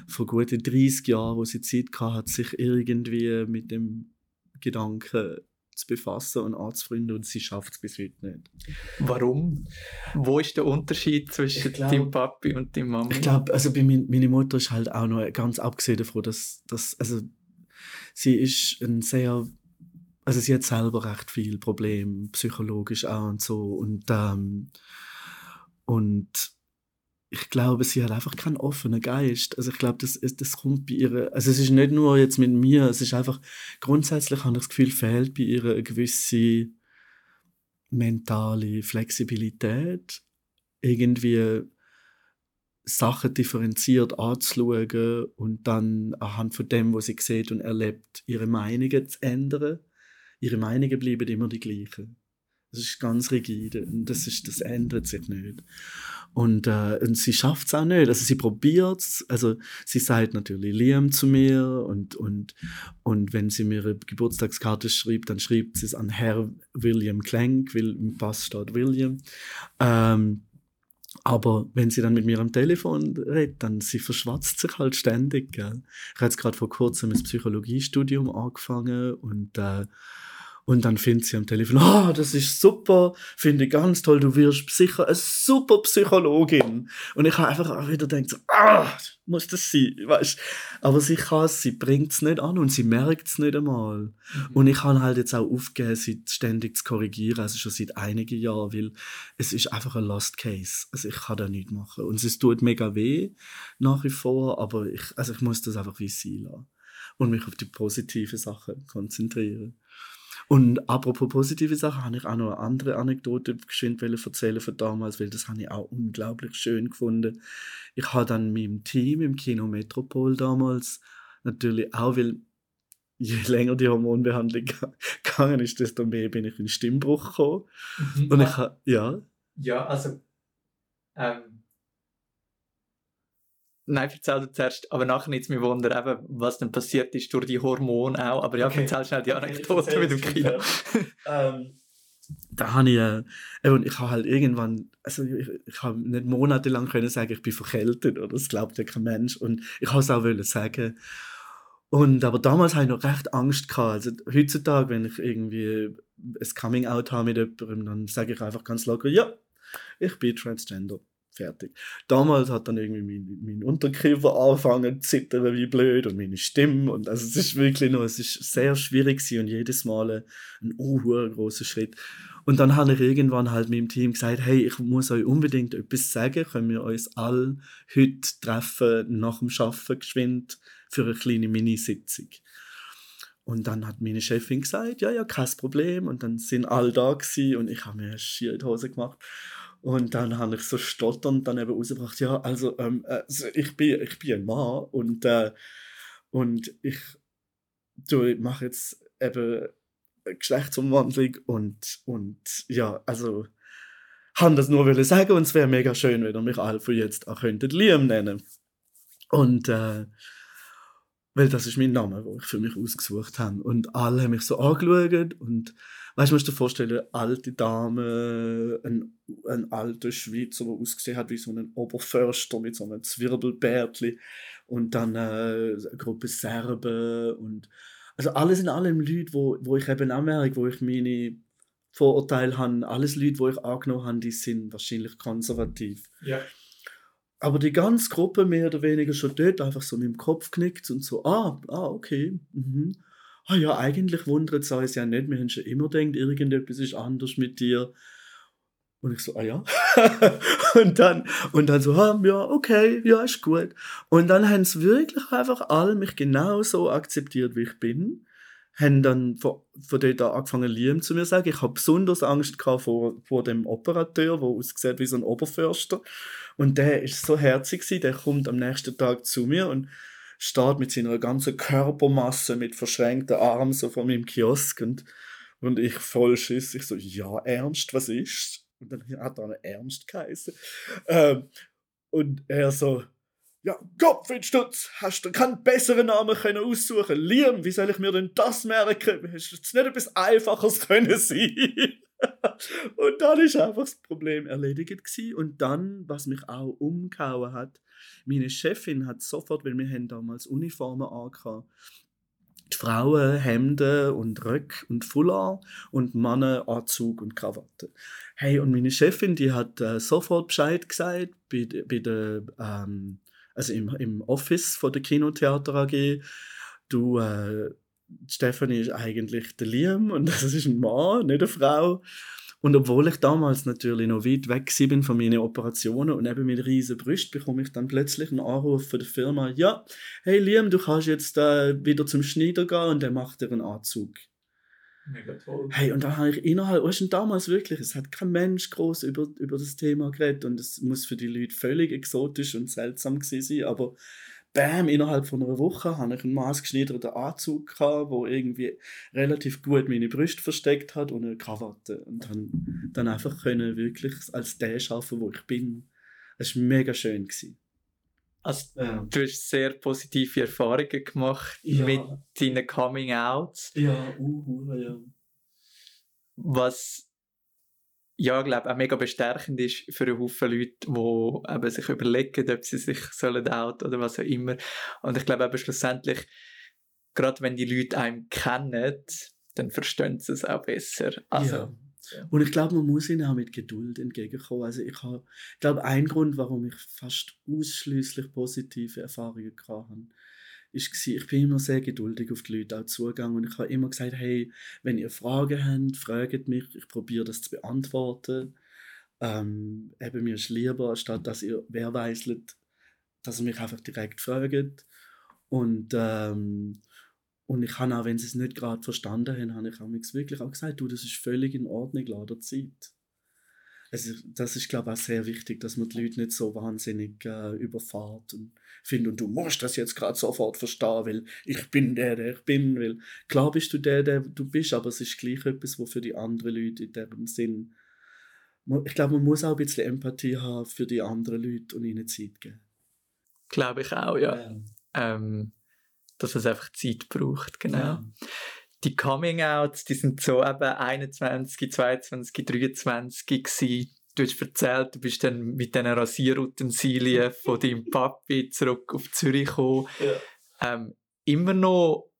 vor guten 30 Jahren, wo sie Zeit hatte, hat sich irgendwie mit dem Gedanken zu befassen und anzufreunden und sie schafft es bis heute nicht. Warum? Wo ist der Unterschied zwischen glaub- deinem Papi und deiner Mama? Ich glaube, also bei mein, meine Mutter ist halt auch noch ganz abgesehen davon, dass, dass also sie ist ein sehr, also sie hat selber recht viel Probleme, psychologisch auch und so und ähm, und ich glaube, sie hat einfach keinen offenen Geist. Also ich glaube, das, das kommt bei ihr, also es ist nicht nur jetzt mit mir, es ist einfach, grundsätzlich habe ich das Gefühl, fehlt bei ihr eine gewisse mentale Flexibilität, irgendwie Sachen differenziert anzuschauen und dann anhand von dem, was sie sieht und erlebt, ihre Meinungen zu ändern. Ihre Meinungen bleiben immer die gleichen. Das ist ganz rigide und das, ist, das ändert sich nicht. Und, äh, und sie schafft es auch nicht. Also sie probiert es. Also sie sagt natürlich Liam zu mir und, und, und wenn sie mir eine Geburtstagskarte schreibt, dann schreibt sie es an Herr William Klenk, weil im Pass steht William. Ähm, aber wenn sie dann mit mir am Telefon redet, dann sie verschwatzt sich halt ständig. Gell? Ich habe jetzt gerade vor kurzem ein Psychologiestudium angefangen und äh, und dann findet sie am Telefon, ah, das ist super, finde ich ganz toll, du wirst sicher eine super Psychologin. Und ich habe einfach auch wieder gedacht, so, ah, muss das sein, weißt Aber sie kann es, sie bringt es nicht an und sie merkt es nicht einmal. Und ich habe halt jetzt auch aufgegeben, sie ständig zu korrigieren, also schon seit einigen Jahren, weil es ist einfach ein Lost Case. Also ich kann da nichts machen. Und es tut mega weh, nach wie vor, aber ich, also ich muss das einfach wie sein lassen. Und mich auf die positiven Sachen konzentrieren. Und apropos positive Sachen, habe ich auch noch eine andere Anekdote geschwind erzählen von damals, weil das habe ich auch unglaublich schön gefunden. Ich habe dann meinem Team im Kino Metropol damals natürlich auch, weil je [laughs] länger die Hormonbehandlung ge- [laughs] gegangen ist, desto mehr bin ich in Stimmbruch gekommen. Mhm. Und ich habe, ja, Ja, also. Ähm, nein, erzähl du zuerst, aber nachher nicht mich wundern, eben, was dann passiert ist durch die Hormone auch. Aber ja, Okay. erzähl schnell die Okay, Anekdote erzähl mit dem Kino. ähm, da habe ich, äh, eben, ich habe halt irgendwann, also ich, ich habe nicht monatelang können sagen, ich bin verkältet, oder das glaubt ja kein Mensch. Und ich habe es auch wollen sagen. Und, aber damals hatte ich noch recht Angst gehabt. Also heutzutage, wenn ich irgendwie ein Coming-out habe mit jemandem, dann sage ich einfach ganz locker, ja, ich bin Transgender. Fertig. Damals hat dann irgendwie mein, mein Unterkiefer angefangen zu zittern wie blöd und meine Stimme. Und also es ist wirklich noch, es ist sehr schwierig und jedes Mal ein unhuhr großer Schritt. Und dann habe ich irgendwann halt meinem Team gesagt, hey, ich muss euch unbedingt etwas sagen, können wir uns alle heute treffen, nach dem Arbeiten geschwind, für eine kleine Minisitzung. Und dann hat meine Chefin gesagt, ja, ja, kein Problem. Und dann sind alle da gewesen und ich habe mir schier in die Hose gemacht. Und dann habe ich so stotternd dann eben rausgebracht, ja, also, ähm, also ich, bin, ich bin ein Mann und, äh, und ich mache jetzt eben Geschlechtsumwandlung und, und ja, also habe das nur wollen sagen und es wäre mega schön, wenn ihr mich alle von jetzt auch könntet Liam nennen. Und äh, weil das ist mein Name, den ich für mich ausgesucht habe. Und alle haben mich so angeschaut und weißt du, musst dir vorstellen, eine alte Dame, ein, ein alter Schweizer, der ausgesehen hat wie so ein Oberförster mit so einem Zwirbelbärtli und dann äh, eine Gruppe Serben und also alles in allem Leute, wo, wo ich eben auch merke, wo ich meine Vorurteile habe, alles Leute, wo ich angenommen habe, die sind wahrscheinlich konservativ. Ja. Aber die ganze Gruppe mehr oder weniger schon dort einfach so mit dem Kopf knickt und so, ah, ah, okay. Mhm. Ah ja, eigentlich wundert es uns ja nicht. Wir haben schon immer gedacht, irgendetwas ist anders mit dir. Und ich so, ah ja. [laughs] und, dann, und dann so, ah, ja, okay, ja, ist gut. Und dann haben sie wirklich einfach alle mich genau so akzeptiert, wie ich bin. Haben dann von, von dort an angefangen, Liam zu mir zu sagen. Ich habe besonders Angst gehabt vor, vor dem Operateur, der aussieht wie so ein Oberförster. Und der ist so herzig gewesen, der kommt am nächsten Tag zu mir und steht mit seiner ganzen Körpermasse mit verschränkten Armen so vor meinem Kiosk und, und ich voll Schiss. Ich so, ja, Ernst, was ist? Und dann hat er einen Ernst geheißen. Ähm, und er so, ja, Kopfstutz, hast du keinen besseren Namen können aussuchen Liam, wie soll ich mir denn das merken? Hast du nicht etwas Einfaches können sein? [laughs] und dann ist einfach das Problem erledigt gewesen. Und dann, was mich auch umgehauen hat, meine Chefin hat sofort, weil wir haben damals Uniformen angehabt, die Frauen Hemden und Röck und Foulard und Männer Anzug und Krawatte. Hey, und meine Chefin, die hat äh, sofort Bescheid gesagt bei, bei der, ähm, also im, im Office von der Kinotheater AG. Du, äh, Stephanie ist eigentlich der Liam und [laughs] das ist ein Mann, nicht eine Frau. Und obwohl ich damals natürlich noch weit weg bin von meinen Operationen und eben mit riesen Brüsten, bekomme ich dann plötzlich einen Anruf von der Firma, ja, hey Liam, du kannst jetzt äh, wieder zum Schneider gehen und der macht dir einen Anzug. Mega toll. Hey, und da habe ich innerhalb, weißt du, damals wirklich, es hat kein Mensch groß über, über das Thema geredet und es muss für die Leute völlig exotisch und seltsam gewesen sein, aber bam, innerhalb von einer Woche hatte ich einen maßgeschneiderten Anzug, gehabt, wo irgendwie relativ gut meine Brüste versteckt hat und eine Krawatte. Und dann, dann einfach können wirklich als der arbeiten, wo ich bin. Es war mega schön. Gewesen. Also, Ja. du hast sehr positive Erfahrungen gemacht Ja. mit deinen Coming-Outs. Ja, uh, ja. was ja, glaube auch mega bestärkend ist für einen Haufen Leute, die eben sich überlegen, ob sie sich sollen out oder was auch immer. Und ich glaube eben schlussendlich, gerade wenn die Leute einen kennen, dann verstehen sie es auch besser. Also, ja. Und ich glaube, man muss ihnen auch mit Geduld entgegenkommen. Also ich habe, ich glaube, ein Grund, warum ich fast ausschließlich positive Erfahrungen hatte, ist gewesen, ich bin immer sehr geduldig auf die Leute auch zugegangen und ich habe immer gesagt, hey, wenn ihr Fragen habt, fragt mich, ich probiere das zu beantworten. Ähm, eben mir ist lieber, statt dass ihr wer weißlet, dass ihr mich einfach direkt fragt. Und, ähm, und ich habe auch, wenn sie es nicht gerade verstanden haben, habe ich auch wirklich auch gesagt, du, das ist völlig in Ordnung, lass dir Zeit. Also, das ist, glaube ich, auch sehr wichtig, dass man die Leute nicht so wahnsinnig äh, überfahrt und findet, und du musst das jetzt gerade sofort verstehen, weil ich bin der, der ich bin. Weil klar bist du der, der du bist, aber es ist gleich etwas, was für die anderen Leute in diesem Sinn. Ich glaube, man muss auch ein bisschen Empathie haben für die anderen Leute und ihnen Zeit geben. glaube ich auch, ja. Ähm, dass es einfach Zeit braucht, genau. Ja. Die Coming-Outs, die sind so eben 21, 22, 23 gewesen. Du hast erzählt, du bist dann mit diesen Rasierutensilien [laughs] von deinem Papi zurück auf Zürich gekommen. Ja. Ähm, immer noch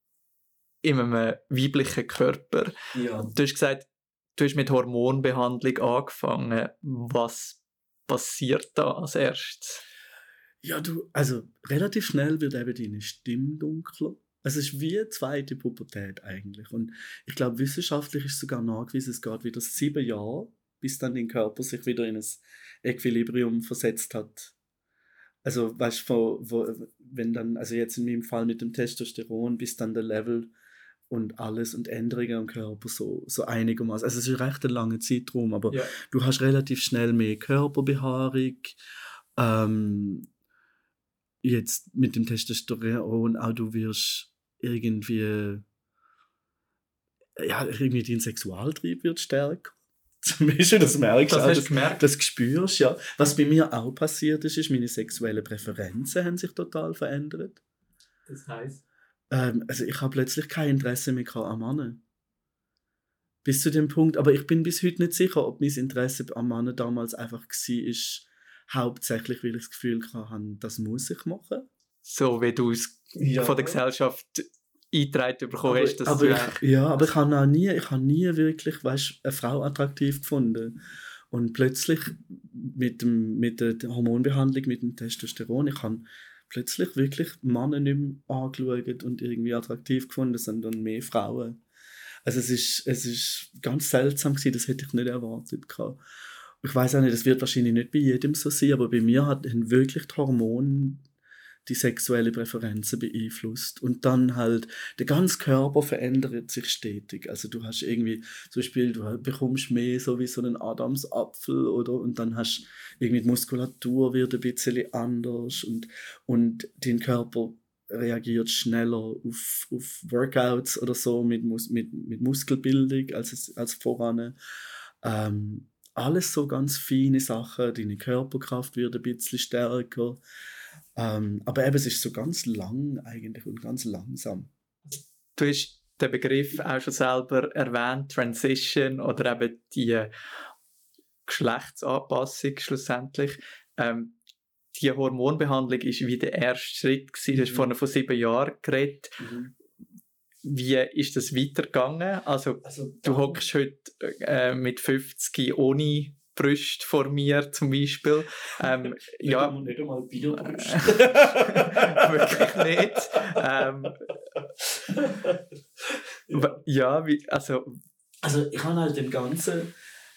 in einem weiblichen Körper. Ja. Du hast gesagt, du hast mit Hormonbehandlung angefangen. Was passiert da als erstes? Ja, du, also relativ schnell wird eben deine Stimme dunkler. Es ist wie eine zweite Pubertät eigentlich. Und ich glaube, wissenschaftlich ist sogar nachgewiesen, es geht wieder sieben Jahre, bis dann dein Körper sich wieder in ein Equilibrium versetzt hat. Also, weißt du, wenn dann, also jetzt in meinem Fall mit dem Testosteron, bis dann der Level und alles und Änderungen am Körper so, so einigermaßen. Also, es ist recht ein langer Zeitraum, aber Ja. du hast relativ schnell mehr Körperbehaarung. Ähm, jetzt mit dem Testosteron auch du wirst irgendwie ja irgendwie dein Sexualtrieb wird stärker. [laughs] Zum Beispiel das merkst du Das auch, das, du gemerkt? das spürst ja. Was bei mir auch passiert ist ist meine sexuellen Präferenzen haben sich total verändert. Das heisst? ähm, also ich habe plötzlich kein Interesse mehr an Männern. Bis zu dem Punkt aber ich bin bis heute nicht sicher ob mein Interesse an Männern damals einfach war ist hauptsächlich weil ich das Gefühl hatte das muss ich machen So wie du es Ja. von der Gesellschaft eingetragen bekommen hast, dass aber du ich, ja, aber ich habe auch nie, ich habe nie wirklich, weißt, eine Frau attraktiv gefunden. Und plötzlich mit, dem, mit der Hormonbehandlung, mit dem Testosteron, ich habe plötzlich wirklich Männer nicht mehr angeschaut und irgendwie attraktiv gefunden, sondern mehr Frauen. Also es ist, es ist ganz seltsam gewesen, das hätte ich nicht erwartet. Gehabt. Ich weiß auch nicht, das wird wahrscheinlich nicht bei jedem so sein, aber bei mir hat wirklich die Hormone die sexuelle Präferenzen beeinflusst. Und dann halt, der ganze Körper verändert sich stetig. Also du hast irgendwie, zum Beispiel, du bekommst mehr so wie so einen Adamsapfel, oder? Und dann hast irgendwie die Muskulatur wird ein bisschen anders und, und dein Körper reagiert schneller auf, auf Workouts oder so mit, mit, mit Muskelbildung als, als voran. Ähm, alles so ganz feine Sachen. Deine Körperkraft wird ein bisschen stärker. Ähm, aber eben, es ist so ganz lang eigentlich und ganz langsam. du hast den Begriff auch schon selber erwähnt, Transition oder eben die Geschlechtsanpassung schlussendlich. Ähm, die Hormonbehandlung ist wie der erste Schritt gewesen. Du hast Mhm. vorhin von sieben Jahren geredet. wie ist das weitergegangen? Also, Also, du hockst heute äh, mit 50 ohne Brüste vor mir zum Beispiel. Ähm, ja, nicht einmal Bierbrust. [laughs] wirklich nicht. Ähm, w- ja, wie, also, Also ich habe halt im Ganzen,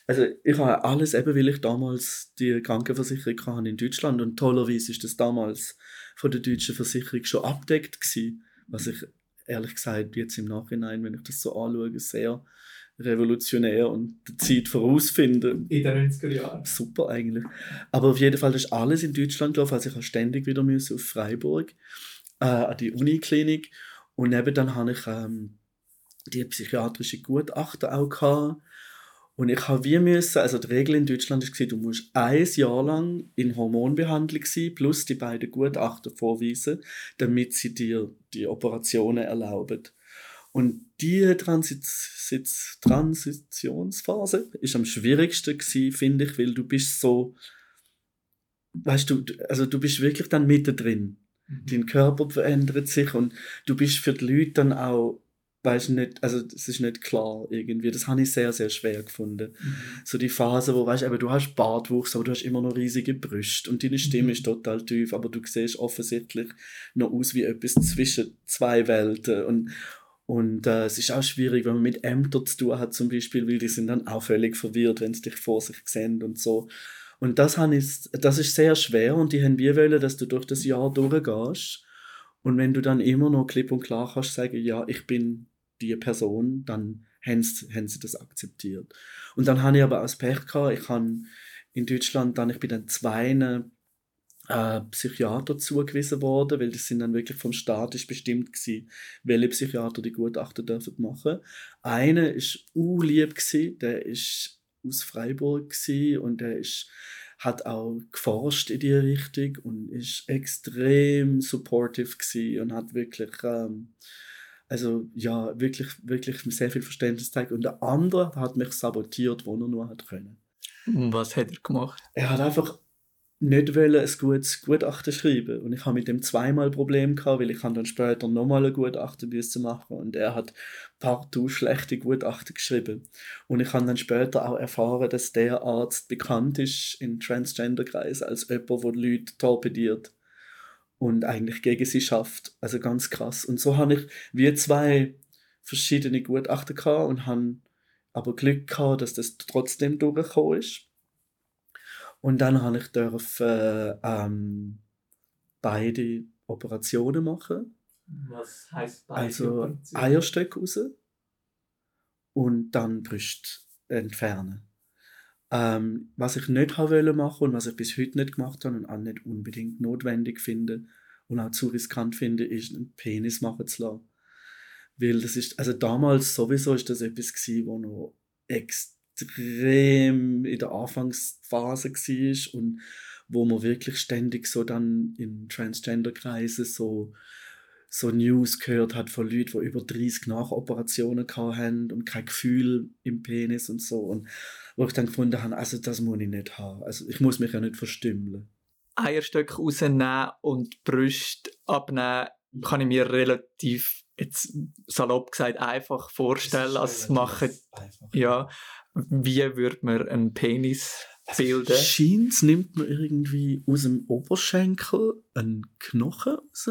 also ich habe alles eben, weil ich damals die Krankenversicherung hatte in Deutschland und tollerweise ist das damals von der deutschen Versicherung schon abdeckt gewesen, was ich ehrlich gesagt jetzt im Nachhinein, wenn ich das so anschaue, sehr revolutionär und der Zeit voraus finde. in den 90er Jahren. Super eigentlich. Aber auf jeden Fall ist alles in Deutschland gelaufen. Also ich habe ständig wieder müssen auf Freiburg äh, an die Uniklinik und neben dann habe ich ähm, die psychiatrische Gutachten auch gehabt. Und ich habe wie müssen, also die Regel in Deutschland ist du musst ein Jahr lang in Hormonbehandlung sein, plus die beiden Gutachten vorweisen, damit sie dir die Operationen erlauben. Und die Transit Transitionsphase ist am schwierigsten gewesen, finde ich, weil du bist so, weißt du, also du bist wirklich dann mittendrin. Dein Körper verändert sich und du bist für die Leute dann auch, weißt nicht, also es ist nicht klar irgendwie. Das habe ich sehr, sehr schwer gefunden. So die Phase, wo weißt, eben, du hast Bartwuchs, aber du hast immer noch riesige Brüste und deine Stimme Mhm. ist total tief, aber du siehst offensichtlich noch aus wie etwas zwischen zwei Welten und und äh, es ist auch schwierig, wenn man mit Ämtern zu tun hat zum Beispiel, weil die sind dann auch völlig verwirrt, wenn sie dich vor sich sehen und so. Und das, ich, das ist sehr schwer und die haben wir wollen, dass du durch das Jahr durchgehst und wenn du dann immer noch klipp und klar kannst sagen, ja, ich bin die Person, dann haben sie, haben sie das akzeptiert. Und dann habe ich aber auch das Pech gehabt, ich habe in Deutschland dann, ich bin dann zwei äh, Psychiater zugewiesen worden, weil das sind dann wirklich vom Staat ist bestimmt gewesen, welche Psychiater die Gutachten dürfen machen. Einer ist lieb gsi, der ist aus Freiburg gsi und der ist hat auch geforscht in die Richtung und ist extrem supportive gsi und hat wirklich ähm, also ja wirklich wirklich sehr viel Verständnis gezeigt und der andere hat mich sabotiert, wo er nur hat können. Was hat er gemacht? Er hat einfach nicht wollen, ein gutes Gutachten schreiben. Und ich habe mit dem zweimal Probleme gehabt, weil ich dann später nochmal ein Gutachten müssen machen und er hat partout schlechte Gutachten geschrieben. Und ich habe dann später auch erfahren, dass der Arzt bekannt ist in Transgender-Kreisen als jemand, der Leute torpediert und eigentlich gegen sie schafft, also ganz krass. Und so habe ich wie zwei verschiedene Gutachten gehabt und habe aber Glück gehabt, dass das trotzdem durchgekommen ist und dann habe ich dürfen, äh, ähm, beide Operationen machen. Was heißt Also Eierstöcke raus und dann Brüste entfernen. Ähm, was ich nicht wollte machen und was ich bis heute nicht gemacht habe und auch nicht unbedingt notwendig finde und auch zu riskant finde, ist einen Penis machen zu lassen. Weil das ist, also damals sowieso ist das etwas gewesen, wo noch extrem in der Anfangsphase war und wo man wirklich ständig so dann in Transgender-Kreisen so, so News gehört hat von Leuten, die über 30 Nachoperationen hatten und kein Gefühl im Penis und so. Und wo ich dann gefunden habe, also das muss ich nicht haben. Also ich muss mich ja nicht verstümmeln. Eierstöcke rausnehmen und Brüste abnehmen, kann ich mir relativ, jetzt salopp gesagt, einfach vorstellen. Also es machen, ja, wie würde man einen Penis bilden? Scheint nimmt man irgendwie aus dem Oberschenkel einen Knochen raus.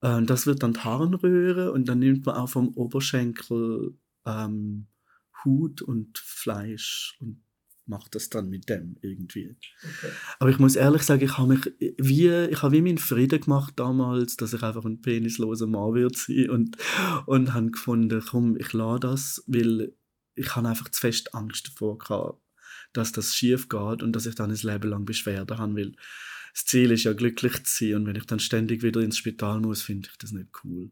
Äh, Und das wird dann die Harnröhre und dann nimmt man auch vom Oberschenkel ähm, Hut und Fleisch und macht das dann mit dem irgendwie. Okay. Aber ich muss ehrlich sagen, ich habe mich wie, ich habe wie meinen Frieden gemacht damals, dass ich einfach ein penisloser Mann wird sein und, und habe gefunden, komm, ich lasse das, weil ich habe einfach zu fest Angst davor gehabt, dass das schief geht und dass ich dann ein Leben lang Beschwerden habe, weil das Ziel ist ja glücklich zu sein und wenn ich dann ständig wieder ins Spital muss, finde ich das nicht cool.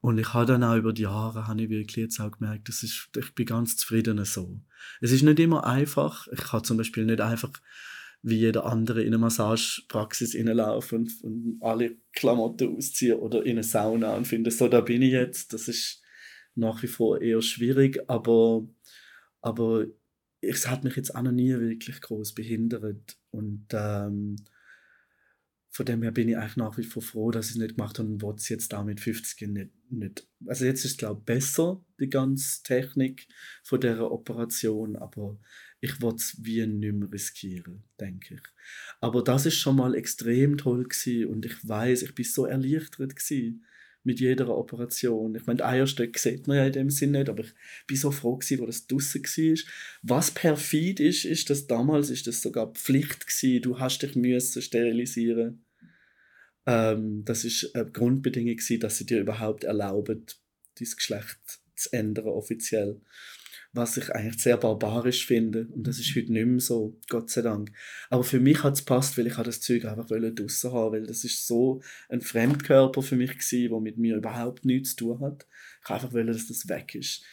Und ich habe dann auch über die Jahre, habe ich wirklich jetzt auch gemerkt, das ist, ich bin ganz zufrieden so. Es ist nicht immer einfach. Ich kann zum Beispiel nicht einfach wie jeder andere in eine Massagepraxis reinlaufen und, und alle Klamotten ausziehen oder in eine Sauna und finde, so, da bin ich jetzt. Das ist nach wie vor eher schwierig, aber, aber es hat mich jetzt auch noch nie wirklich groß behindert. Und ähm, von dem her bin ich eigentlich nach wie vor froh, dass ich es nicht gemacht habe und wollte es jetzt auch mit 50 nicht, nicht. Also jetzt ist glaube ich besser, die ganze Technik von dieser Operation, aber ich wollte es wie nicht mehr riskieren, denke ich. Aber das ist schon mal extrem toll gewesen und ich weiß, ich bin so erleichtert gewesen mit jeder Operation. Ich meine, Eierstöcke sieht man ja in dem Sinne nicht, aber ich bin so froh gewesen, wo das draussen war. Was perfid ist, ist, dass damals ist das sogar Pflicht gewesen. Du hast dich müssen sterilisieren. Ähm, das ist eine Grundbedingung gewesen, dass sie dir überhaupt erlauben, dein Geschlecht zu ändern offiziell was ich eigentlich sehr barbarisch finde. Und das ist heute nicht mehr so, Gott sei Dank. Aber für mich hat es gepasst, weil ich das Zeug einfach draussen haben weil das ist so ein Fremdkörper für mich gewesen, der mit mir überhaupt nichts zu tun hat. Ich einfach wollte, dass das weg ist.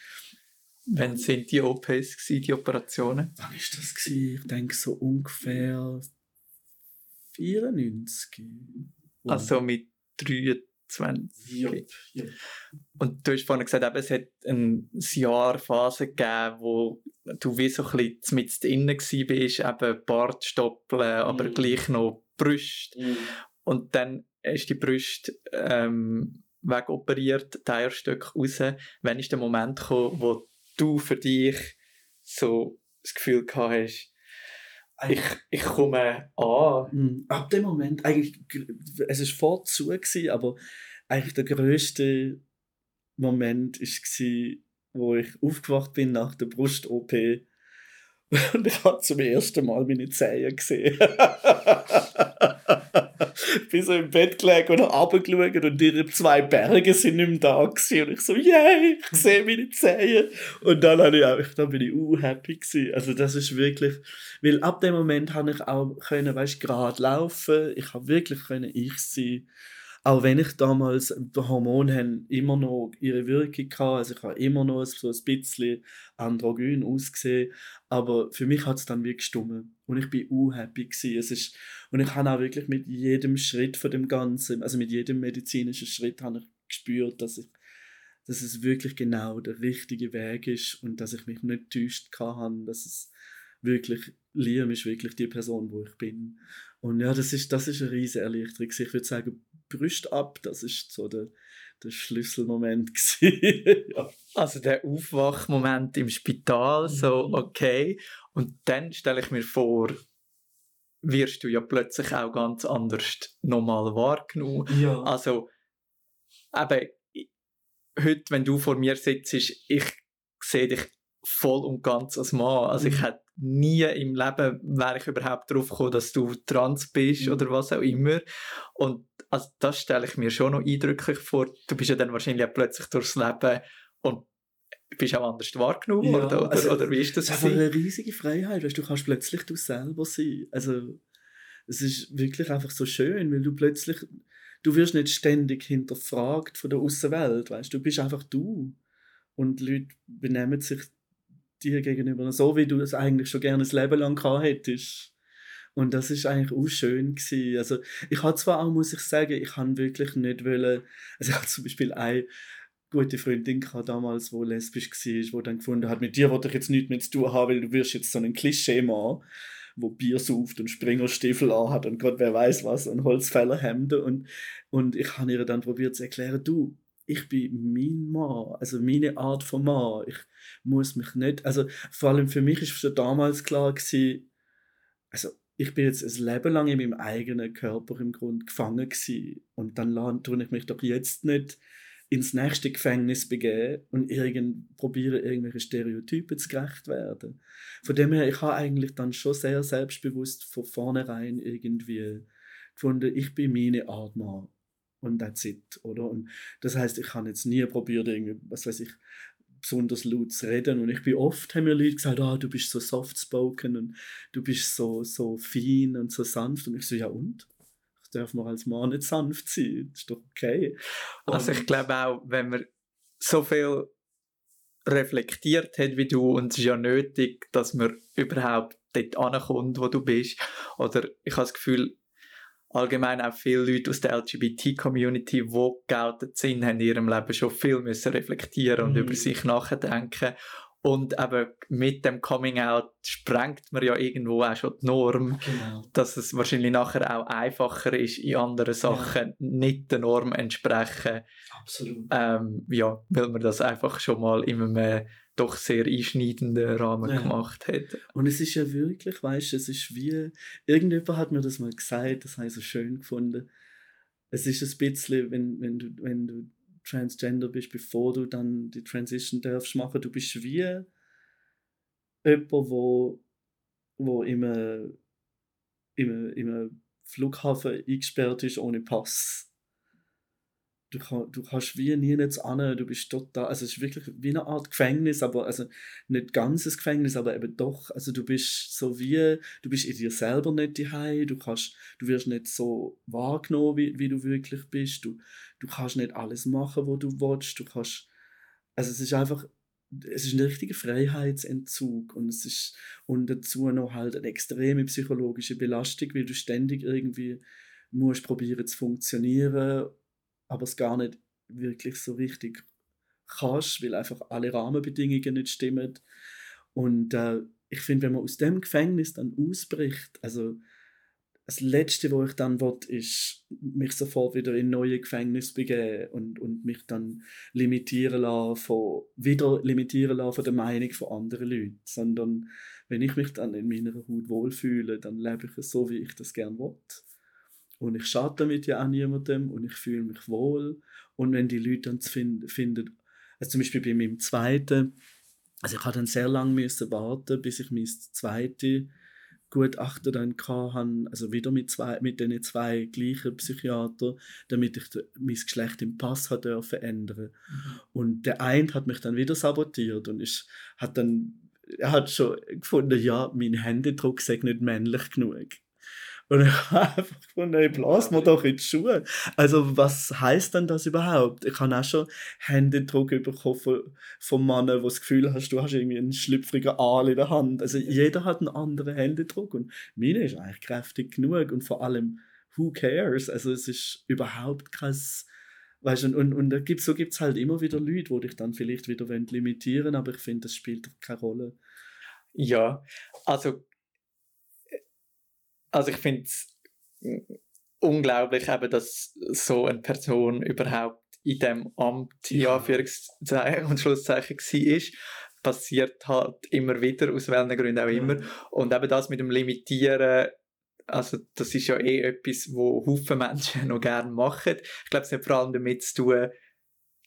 Wann sind die OPs gewesen, die Operationen? Wann ist das gewesen? Ich denke so ungefähr 94. Also mit 23 20. Yep, yep. Und du hast vorhin gesagt, eben, es hat eine Jahrphase gegeben, wo du wie so ein bisschen mit drinnen warst, eben Bartstoppeln, aber Mhm. gleich noch Brüste. Mhm. Und dann du die Brüste ähm, wegoperiert, Eierstöcke raus. Wann ist der Moment gekommen, wo du für dich so das Gefühl gehabt hast, ich, ich komme an? Mhm. Ab dem Moment, eigentlich, es war vor zu, gewesen, aber eigentlich der grösste Moment war, wo ich aufgewacht bin nach der Brust-OP und ich habe zum ersten Mal meine Zähne gesehen. [laughs] [laughs] bin so im Bett gelegen und habe runtergeschaut und ihre zwei Berge sind nicht mehr da gewesen. und ich so, yay, ich sehe meine Zähne. Und dann, habe ich auch, dann bin ich uh, happy gewesen. Also das ist wirklich, weil ab dem Moment habe ich auch können, weißt, gerade laufen. Ich habe wirklich können ich sein. Auch wenn ich damals, die Hormone haben immer noch ihre Wirkung gehabt, also ich habe immer noch so ein bisschen androgyn ausgesehen, aber für mich hat es dann wie gestummen und ich bin unhappy gewesen. Es ist, und ich habe auch wirklich mit jedem Schritt von dem Ganzen, also mit jedem medizinischen Schritt habe ich gespürt, dass ich dass es wirklich genau der richtige Weg ist und dass ich mich nicht täuscht habe, dass es wirklich, Liam ist wirklich die Person, wo ich bin. Und ja, das ist, das ist eine riesige Erleichterung. Ich würde sagen, Brüste ab, das ist so der, der Schlüsselmoment [laughs] ja. Also der Aufwachmoment im Spital, so Mhm. okay. Und dann stelle ich mir vor, wirst du ja plötzlich auch ganz anders nochmal wahrgenommen. ja. Also, eben, heute, wenn du vor mir sitzt, ich sehe dich voll und ganz als Mann. Also ich Mhm. hätte nie im Leben wäre ich überhaupt darauf gekommen, dass du trans bist Mhm. oder was auch immer. Und also das stelle ich mir schon noch eindrücklich vor. Du bist ja dann wahrscheinlich plötzlich durchs Leben und bist auch anders wahrgenommen, Ja, oder, oder, also, oder wie ist das? Es ist eine riesige Freiheit, weißt, du kannst plötzlich du selber sein. Also es ist wirklich einfach so schön, weil du plötzlich, du wirst nicht ständig hinterfragt von der Außenwelt, weißt, du bist einfach du und Leute benehmen sich dir gegenüber so, wie du es eigentlich schon gerne ein Leben lang gehabt hättest. Und das ist eigentlich auch schön gewesen. Also ich habe zwar auch, muss ich sagen, ich habe wirklich nicht wollen, also ich habe zum Beispiel eine gute Freundin gehabt damals, wo lesbisch war, wo dann gefunden hat, mit dir wollte ich jetzt nichts mehr zu tun haben, weil du wirst jetzt so ein Klischee-Mann, wo Bier sauft und Springerstiefel anhat und Gott wer weiß was und Holzfällerhemden und, und ich habe ihr dann probiert zu erklären, du, ich bin mein Mann, also meine Art von Mann, ich muss mich nicht, also vor allem für mich ist schon damals klar gewesen, also ich bin jetzt ein Leben lang in meinem eigenen Körper im Grunde gefangen gewesen. und dann tue ich mich doch jetzt nicht ins nächste Gefängnis begeben und irgend, probiere irgendwelche Stereotypen zu gerecht werden. Von dem her, ich habe eigentlich dann schon sehr selbstbewusst von vornherein irgendwie gefunden, ich bin meine Art Mann und that's it, oder? Und das heißt, ich habe jetzt nie probiert, irgendwie, was weiß ich, besonders laut zu reden und ich bin oft, haben mir Leute gesagt, ah, du bist so soft-spoken und du bist so, so fein und so sanft und ich so, ja und? Ich darf man als Mann nicht sanft sein, das ist doch okay. Also ich Und- glaube auch, wenn man so viel reflektiert hat wie du und es ist ja nötig, dass man überhaupt dort ankommt, wo du bist. Oder ich habe das Gefühl, allgemein auch viele Leute aus der LGBT-Community, die geoutet sind, haben in ihrem Leben schon viel müssen reflektieren und Mhm. über sich nachdenken. Und eben mit dem Coming-out sprengt man ja irgendwo auch schon die Norm, Genau. dass es wahrscheinlich nachher auch einfacher ist, in anderen Sachen nicht der Norm entsprechen. Absolut. Ähm, ja, weil man das einfach schon mal in einem doch sehr einschneidenden Rahmen Ja. gemacht hat. Und es ist ja wirklich, weißt du, es ist wie, irgendjemand hat mir das mal gesagt, das habe ich so schön gefunden. Es ist ein bisschen, wenn, wenn, du, wenn du Transgender bist, bevor du dann die Transition darfst machen, du bist wie jemand, wo, wo im, im, im Flughafen eingesperrt ist ohne Pass. Du, du kannst wie nie jetzt an, du bist total, also es ist wirklich wie eine Art Gefängnis, aber also nicht ganzes Gefängnis, aber eben doch, also du bist so wie, du bist in dir selber nicht die du kannst, du wirst nicht so wahrgenommen, wie, wie du wirklich bist, du, du kannst nicht alles machen, was du willst, du kannst, also es ist einfach, es ist ein richtiger Freiheitsentzug und es ist, und dazu noch halt eine extreme psychologische Belastung, weil du ständig irgendwie musst probieren zu funktionieren, aber es gar nicht wirklich so richtig kannst, weil einfach alle Rahmenbedingungen nicht stimmen. Und äh, ich finde, wenn man aus dem Gefängnis dann ausbricht, also das Letzte, wo ich dann will, ist mich sofort wieder in neue Gefängnis begeben und, und mich dann limitieren lassen von, wieder limitieren lassen von der Meinung von anderen Leuten. Sondern wenn ich mich dann in meiner Haut wohlfühle, dann lebe ich es so, wie ich das gerne will. Und ich schade damit ja auch niemandem und ich fühle mich wohl. Und wenn die Leute dann finden, finden also zum Beispiel bei meinem zweiten, also ich hatte dann sehr lange müssen warten, bis ich mein zweite Gutachten dann hatte, also wieder mit, zwei, mit den zwei gleichen Psychiatern, damit ich mein Geschlecht im Pass hat dürfen ändern. Mhm. Und der eine hat mich dann wieder sabotiert und ich hat dann, er hat schon gefunden, ja, mein Händedruck sei nicht männlich genug. Und [laughs] ich habe einfach gefunden, hey, blas mir doch in die Schuhe. Also, was heißt denn das überhaupt? Ich habe auch schon Händedruck bekommen von, von Männern, die das Gefühl hast, du hast irgendwie einen schlüpfrigen Aal in der Hand. Also, jeder hat einen anderen Händedruck und meine ist eigentlich kräftig genug und vor allem, who cares? Also, es ist überhaupt kein. Weißt, und, und, und so gibt es halt immer wieder Leute, die dich dann vielleicht wieder limitieren wollen, aber ich finde, das spielt keine Rolle. Ja, also also ich finde es unglaublich, eben, dass so eine Person überhaupt in dem Amt, ja, Anführungszeichen und Schlusszeichen war. Passiert halt immer wieder, aus welchen Gründen auch immer. Ja. Und eben das mit dem Limitieren, also das ist ja eh etwas, wo Haufen Menschen [laughs] noch gerne machen. Ich glaube, es hat vor allem damit zu tun,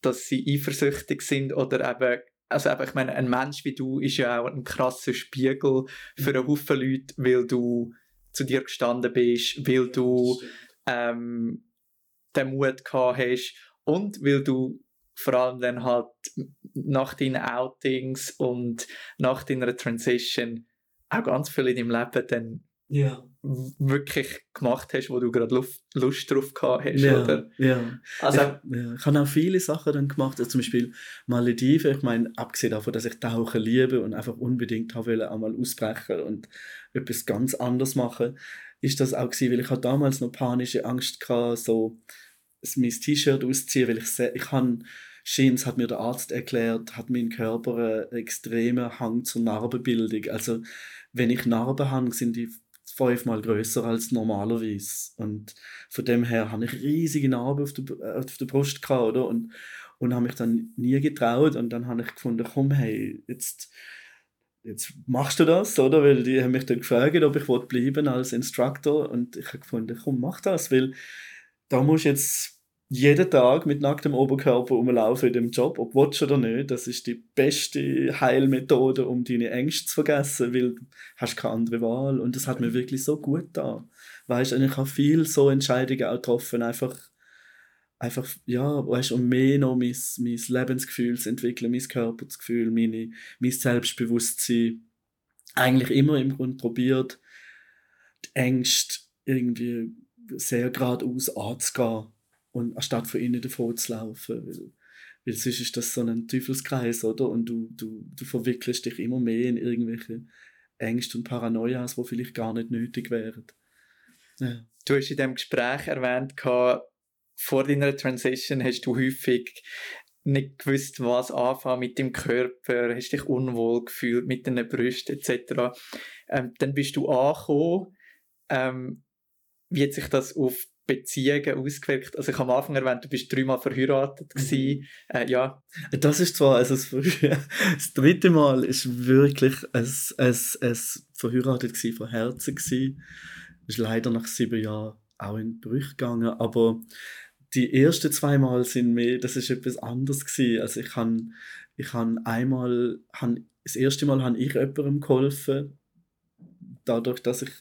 dass sie eifersüchtig sind oder eben also eben, ich meine, ein Mensch wie du ist ja auch ein krasser Spiegel für einen Haufen Leute, weil du zu dir gestanden bist, weil du ähm, den Mut gehabt hast und weil du vor allem dann halt nach deinen Outings und nach deiner Transition auch ganz viel in deinem Leben dann ja. wirklich gemacht hast, wo du gerade Lust, drauf gehabt hast, ja, oder? Ja. Also, ich, ja. ich habe auch viele Sachen dann gemacht, also zum Beispiel Malediven. Ich meine, abgesehen davon, dass ich Tauchen liebe und einfach unbedingt habe einmal ausbrechen und etwas ganz anderes machen, ist das auch gewesen, weil ich damals noch panische Angst hatte, so mein T-Shirt auszuziehen, weil ich ich habe Jeans hat mir der Arzt erklärt, hat mein Körper einen extremen Hang zur Narbenbildung. Also wenn ich Narben habe, sind die fünfmal größer als normalerweise. Und von dem her habe ich riesige Narben auf der, auf der Brust gehabt, oder? Und, und habe mich dann nie getraut. Und dann habe ich gefunden, komm, hey, jetzt, jetzt machst du das, oder? Weil die haben mich dann gefragt, ob ich bleiben als Instructor. Und ich habe gefunden, komm, mach das, weil da musst jetzt jeden Tag mit nacktem Oberkörper rumlaufen in dem Job, ob du oder nicht. Das ist die beste Heilmethode, um deine Ängste zu vergessen, weil du hast keine andere Wahl. Und das hat mir wirklich so gut da. Weißt du, ich habe viel so Entscheidungen auch getroffen, einfach, einfach ja, weißt um mehr noch mein, mein Lebensgefühl zu entwickeln, mein Körpergefühl, meine, mein Selbstbewusstsein. Eigentlich immer im Grunde probiert, die Ängste irgendwie sehr geradeaus anzugehen und anstatt von ihnen davor zu laufen. Weil, weil sonst ist das so ein Teufelskreis, oder? Und du, du, du verwickelst dich immer mehr in irgendwelche Ängste und Paranoias, die vielleicht gar nicht nötig wären. Ja. Du hast in diesem Gespräch erwähnt, vor deiner Transition hast du häufig nicht gewusst, was anfangen mit dem Körper, hast dich unwohl gefühlt mit den Brüsten etc. Ähm, dann bist du angekommen. Ähm, wie hat sich das auf Beziehungen ausgewirkt? Also ich habe am Anfang erwähnt, du bist dreimal verheiratet mhm. Äh, ja. Das ist zwar, also das, [laughs] das dritte Mal ist wirklich ein, ein, ein verheiratet gewesen, von Herzen gewesen. Ist leider nach sieben Jahren auch in Brüche gegangen, aber die ersten zwei Mal sind mir, das ist etwas anderes gewesen. Also ich habe ich han einmal, han, das erste Mal habe ich jemandem geholfen, dadurch, dass ich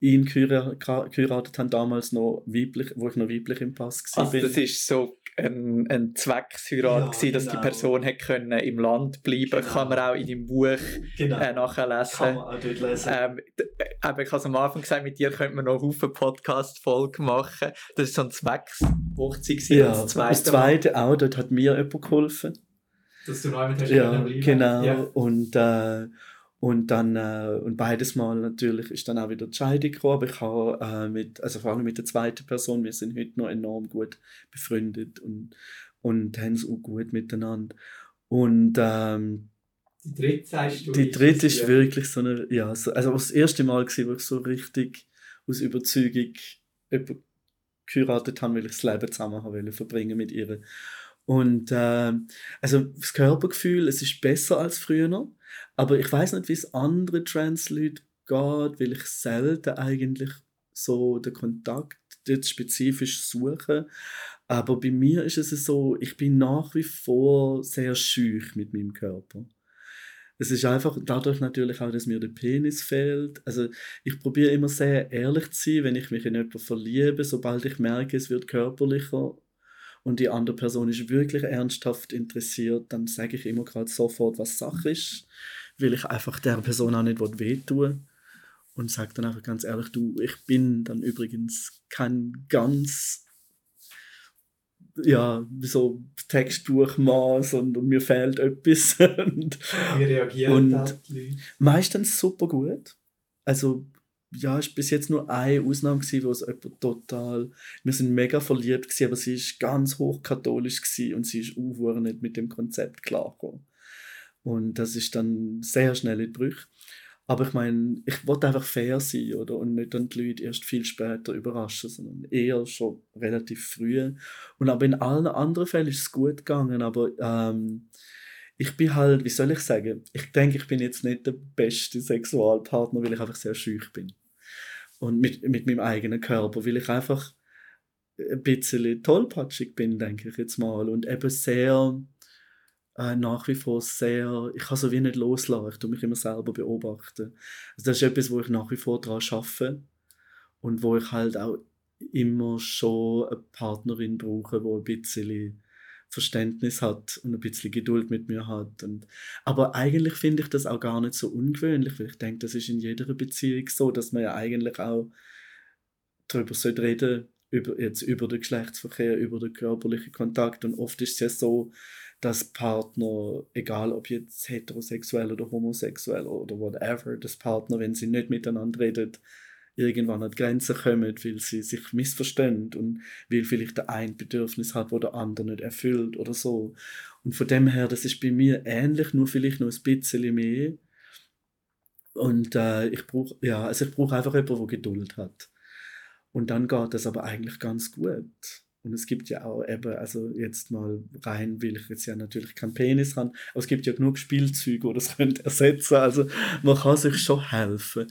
ihn geheiratet habe, damals noch weiblich, wo ich noch weiblich im Pass war. Also das ist so ein, ein Zwecksheirat, ja, gewesen, dass genau. die Person hat können im Land bleiben genau. kann man auch in deinem Buch genau. äh, nachlesen. Kann man auch dort lesen. Ähm, ich habe es am Anfang gesagt, mit dir könnte man noch Haufen Podcast-Folgen machen. Das war so ein Zweckshochzeit. Ja, das zweite, das zweite auch, dort hat mir jemand geholfen. Dass du neu mit hast ja, genau. Ja. Und, äh, und dann, äh, und beides Mal natürlich ist dann auch wieder die Scheidung gekommen, aber ich habe äh, mit, also vor allem mit der zweiten Person, wir sind heute noch enorm gut befreundet und, und haben es auch gut miteinander. Und ähm, die dritte sagst du? Die dritte ist ja. wirklich so eine, ja, so, also das erste Mal war, wo ich so richtig aus Überzeugung jemanden geheiratet habe, weil ich das Leben zusammen habe verbringen mit ihr. Und äh, also das Körpergefühl, es ist besser als früher aber ich weiß nicht, wie es andere Trans-Leute geht, weil ich selten eigentlich so den Kontakt dort spezifisch suche. Aber bei mir ist es so, ich bin nach wie vor sehr schüch mit meinem Körper. Es ist einfach dadurch natürlich auch, dass mir der Penis fehlt. Also ich probiere immer sehr ehrlich zu sein, wenn ich mich in jemanden verliebe. Sobald ich merke, es wird körperlicher und die andere Person ist wirklich ernsthaft interessiert, dann sage ich immer gerade sofort, was Sache ist weil ich einfach der Person auch nicht wehtun und sage dann einfach ganz ehrlich, du, ich bin dann übrigens kein ganz ja, so Textdurchmaß und, und mir fehlt etwas. [laughs] und, Wie reagieren und Meistens super gut. Also ja, war bis jetzt nur eine Ausnahme, gewesen, wo es jemand total, wir sind mega verliebt gewesen, aber sie ist ganz hochkatholisch gewesen und sie ist auch nicht mit dem Konzept klargekommen. Und das ist dann sehr schnell in Brüche. Aber ich meine, ich wollte einfach fair sein, oder? Und nicht dann die Leute erst viel später überraschen, sondern eher schon relativ früh. Und aber in allen anderen Fällen ist es gut gegangen, aber ähm, ich bin halt, wie soll ich sagen, ich denke, ich bin jetzt nicht der beste Sexualpartner, weil ich einfach sehr schüch bin. Und mit, mit meinem eigenen Körper, weil ich einfach ein bisschen tollpatschig bin, denke ich jetzt mal. Und eben sehr äh, nach wie vor sehr, ich kann so wie nicht loslassen, ich tue mich immer selber beobachten. Also das ist etwas, wo ich nach wie vor daran arbeite und wo ich halt auch immer schon eine Partnerin brauche, die ein bisschen Verständnis hat und ein bisschen Geduld mit mir hat. Und, aber eigentlich finde ich das auch gar nicht so ungewöhnlich, weil ich denke, das ist in jeder Beziehung so, dass man ja eigentlich auch darüber reden über, jetzt über den Geschlechtsverkehr, über den körperlichen Kontakt. Und oft ist es ja so, dass Partner, egal ob jetzt heterosexuell oder homosexuell oder whatever, dass Partner, wenn sie nicht miteinander reden, irgendwann an Grenzen kommen, weil sie sich missverstehen und weil vielleicht der ein Bedürfnis hat, wo der andere nicht erfüllt oder so. Und von dem her, das ist bei mir ähnlich, nur vielleicht noch ein bisschen mehr. Und äh, ich brauche ja, also ich brauche einfach jemanden, der Geduld hat. Und dann geht das aber eigentlich ganz gut. Und es gibt ja auch eben, also jetzt mal rein, will ich jetzt ja natürlich keinen Penis haben, aber es gibt ja genug Spielzeuge, die das [laughs] ersetzen Also man kann sich schon helfen.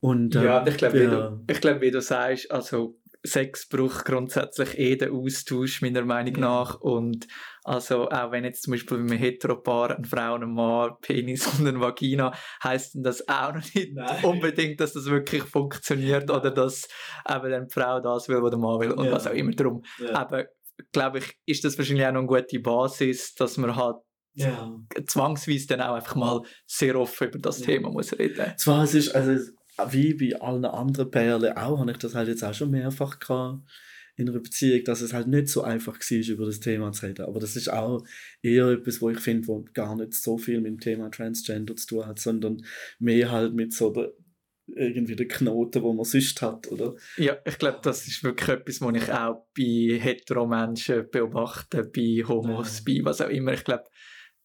Und, äh, ja, ich glaube, ja. wie, glaub, wie du sagst, also Sex braucht grundsätzlich eh den Austausch, meiner Meinung ja. nach. Und also auch wenn jetzt zum Beispiel bei einem Heteropaar eine Frau und ein Mann Penis [laughs] und eine Vagina, heisst das auch noch nicht Nein. unbedingt, dass das wirklich funktioniert oder dass eben dann die Frau das will, was der Mann will und ja. was auch immer drum. Ja. Aber glaube ich, ist das wahrscheinlich auch noch eine gute Basis, dass man halt zwangsweise dann auch einfach mal sehr offen über das Thema muss reden. Zwar es ist also wie bei allen anderen Perlen auch, habe ich das halt jetzt auch schon mehrfach gehabt in einer Beziehung, dass es halt nicht so einfach war, über das Thema zu reden. Aber das ist auch eher etwas, wo ich finde, wo gar nicht so viel mit dem Thema Transgender zu tun hat, sondern mehr halt mit so der irgendwie der Knoten, wo man sonst hat, oder? Ja, ich glaube, das ist wirklich etwas, was ich auch bei Heteromenschen beobachte, bei Homos, ja. bei was auch immer. Ich glaube,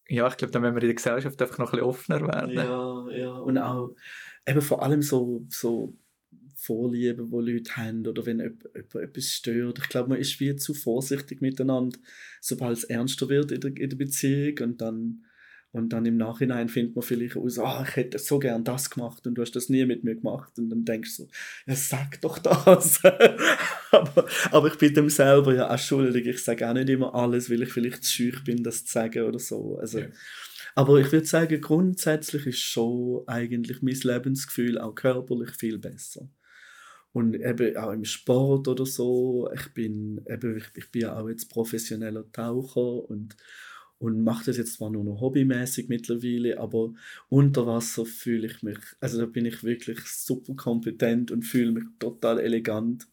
ja, ich glaube, da müssen wir in der Gesellschaft einfach noch ein bisschen offener werden. Ja, ja. Und auch eben vor allem so, so Vorlieben, die Leute haben oder wenn jemand, etwas stört. Ich glaube, man ist wie zu vorsichtig miteinander, sobald es ernster wird in der, in der Beziehung und dann und dann im Nachhinein findet man vielleicht aus, oh, ich hätte so gern das gemacht und du hast das nie mit mir gemacht. Und dann denkst du so, ja, sag doch das. [laughs] aber, aber ich bin dem selber ja auch schuldig. Ich sage auch nicht immer alles, weil ich vielleicht zu schüch bin, das zu sagen oder so. Also, ja. Aber ich würde sagen, grundsätzlich ist schon eigentlich mein Lebensgefühl auch körperlich viel besser. Und eben auch im Sport oder so. Ich bin, eben, ich, ich bin ja auch jetzt professioneller Taucher und und mache das jetzt zwar nur noch hobbymäßig mittlerweile, aber unter Wasser fühle ich mich, also da bin ich wirklich super kompetent und fühle mich total elegant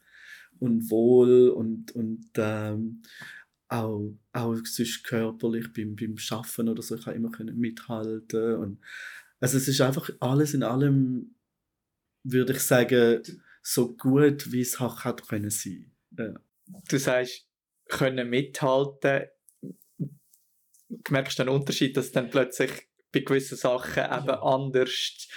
und wohl und, und ähm, auch, auch sonst körperlich beim, beim Schaffen oder so, ich kann immer können mithalten und also es ist einfach alles in allem, würde ich sagen, so gut, wie es auch hat können sein. Ja. Du sagst, können mithalten merkst du einen Unterschied, dass dann plötzlich bei gewissen Sachen eben anders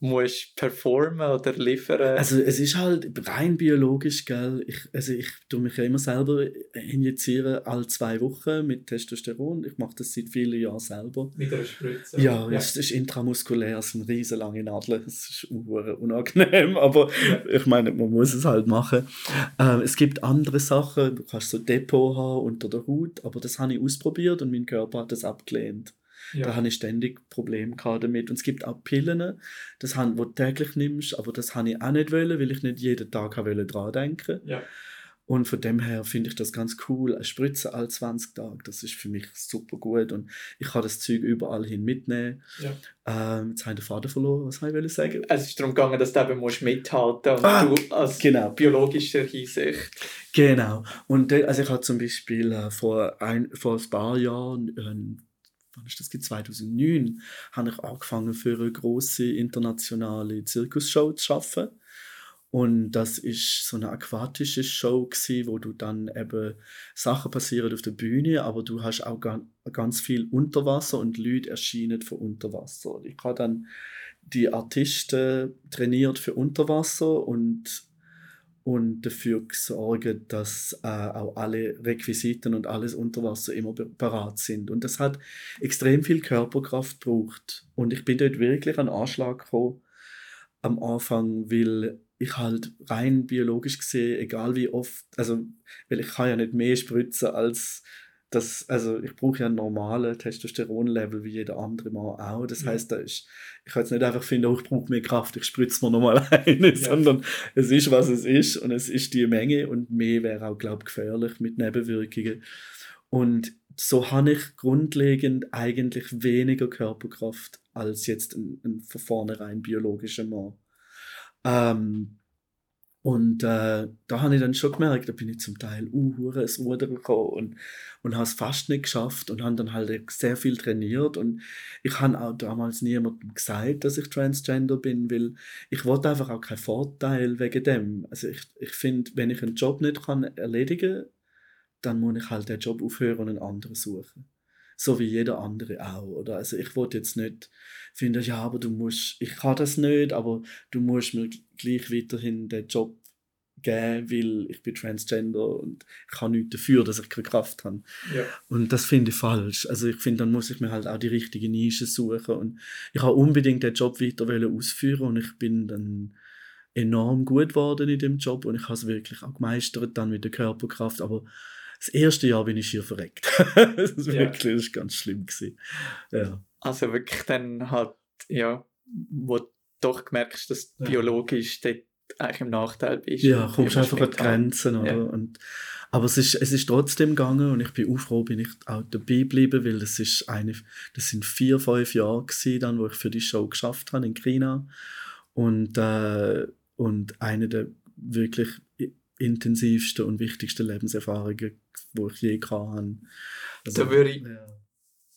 musst performen oder liefern? Also es ist halt rein biologisch, gell? Ich, also ich tue mich ja immer selber injizieren, alle zwei Wochen mit Testosteron. Ich mache das seit vielen Jahren selber. Mit einer Spritze? Ja, ja. es ist intramuskulär, es sind riesen lange Nadeln. Es ist unangenehm, [laughs] aber ja. ich meine, man muss es halt machen. Ähm, es gibt andere Sachen, du kannst so Depot haben unter der Haut, aber das habe ich ausprobiert und mein Körper hat das abgelehnt. Ja. Da habe ich ständig Probleme damit. Und es gibt auch Pillen, das haben, die du täglich nimmst, aber das habe ich auch nicht wollen, weil ich nicht jeden Tag dran denken ja. Und von dem her finde ich das ganz cool. Eine Spritze alle 20 Tage, das ist für mich super gut. Und ich kann das Zeug überall hin mitnehmen. Ja. Ähm, jetzt habe ich den Faden verloren, was ich ich sagen? Es ist darum gegangen, dass du eben musst mithalten musst. Ah, du als genau. biologischer Hinsicht. Genau. Und also ich habe zum Beispiel äh, vor, ein, vor ein paar Jahren äh, wann ist das 2009 habe ich angefangen für eine große internationale Zirkusshow zu arbeiten. Und das ist so eine aquatische Show gewesen, wo du dann eben Sachen passieren auf der Bühne, aber du hast auch ganz viel Unterwasser und Leute erscheinen von Unterwasser. Ich habe dann die Artisten trainiert für Unterwasser und und dafür sorgen, dass äh, auch alle Requisiten und alles unter Wasser immer parat sind. Und das hat extrem viel Körperkraft gebraucht. Und ich bin dort wirklich an Anschlag gekommen am Anfang, weil ich halt rein biologisch gesehen, egal wie oft, also, weil ich kann ja nicht mehr spritzen als das, also ich brauche ja ein normales Testosteronlevel wie jeder andere Mann auch. Das ja. heißt, da ist, ich kann jetzt nicht einfach finden, oh, ich brauche mehr Kraft, ich spritze mir nochmal [laughs] eine, ja. sondern es ist, was es ist und es ist die Menge und mehr wäre auch, glaube ich, gefährlich mit Nebenwirkungen. Und so habe ich grundlegend eigentlich weniger Körperkraft als jetzt ein, ein von vornherein biologischer Mann. Ähm, und äh, da habe ich dann schon gemerkt, da bin ich zum Teil uh, ins Ruder gekommen und, und habe es fast nicht geschafft und habe dann halt sehr viel trainiert. Und ich habe auch damals niemandem gesagt, dass ich Transgender bin, weil ich wollte einfach auch keinen Vorteil wegen dem. Also ich, ich finde, wenn ich einen Job nicht kann erledigen kann, dann muss ich halt den Job aufhören und einen anderen suchen so wie jeder andere auch. Oder? Also ich wollte jetzt nicht finden, ja, aber du musst, ich kann das nicht, aber du musst mir gleich weiterhin den Job geben, weil ich bin Transgender und ich kann nichts dafür, dass ich keine Kraft habe. Ja. Und das finde ich falsch. Also ich finde, dann muss ich mir halt auch die richtige Nische suchen und ich habe unbedingt den Job weiter ausführen und ich bin dann enorm gut geworden in dem Job und ich habe es wirklich auch gemeistert dann mit der Körperkraft, aber das erste Jahr bin ich hier verreckt. [laughs] das ist ja. wirklich das ist ganz schlimm gewesen. Ja. Also wirklich dann halt, ja, wo du doch gemerkt dass du ja. biologisch dort eigentlich im Nachteil bist. Ja, kommst einfach an die Grenzen, oder? Ja. Und, aber es ist, es ist trotzdem gegangen und ich bin auch froh, bin ich auch dabei geblieben, weil das ist eine, das sind vier, fünf Jahre gewesen, dann, wo ich für die Show geschafft habe in China und, äh, und eine der wirklich intensivsten und wichtigsten Lebenserfahrungen, die ich je hatte. Also, da würde ich, ja.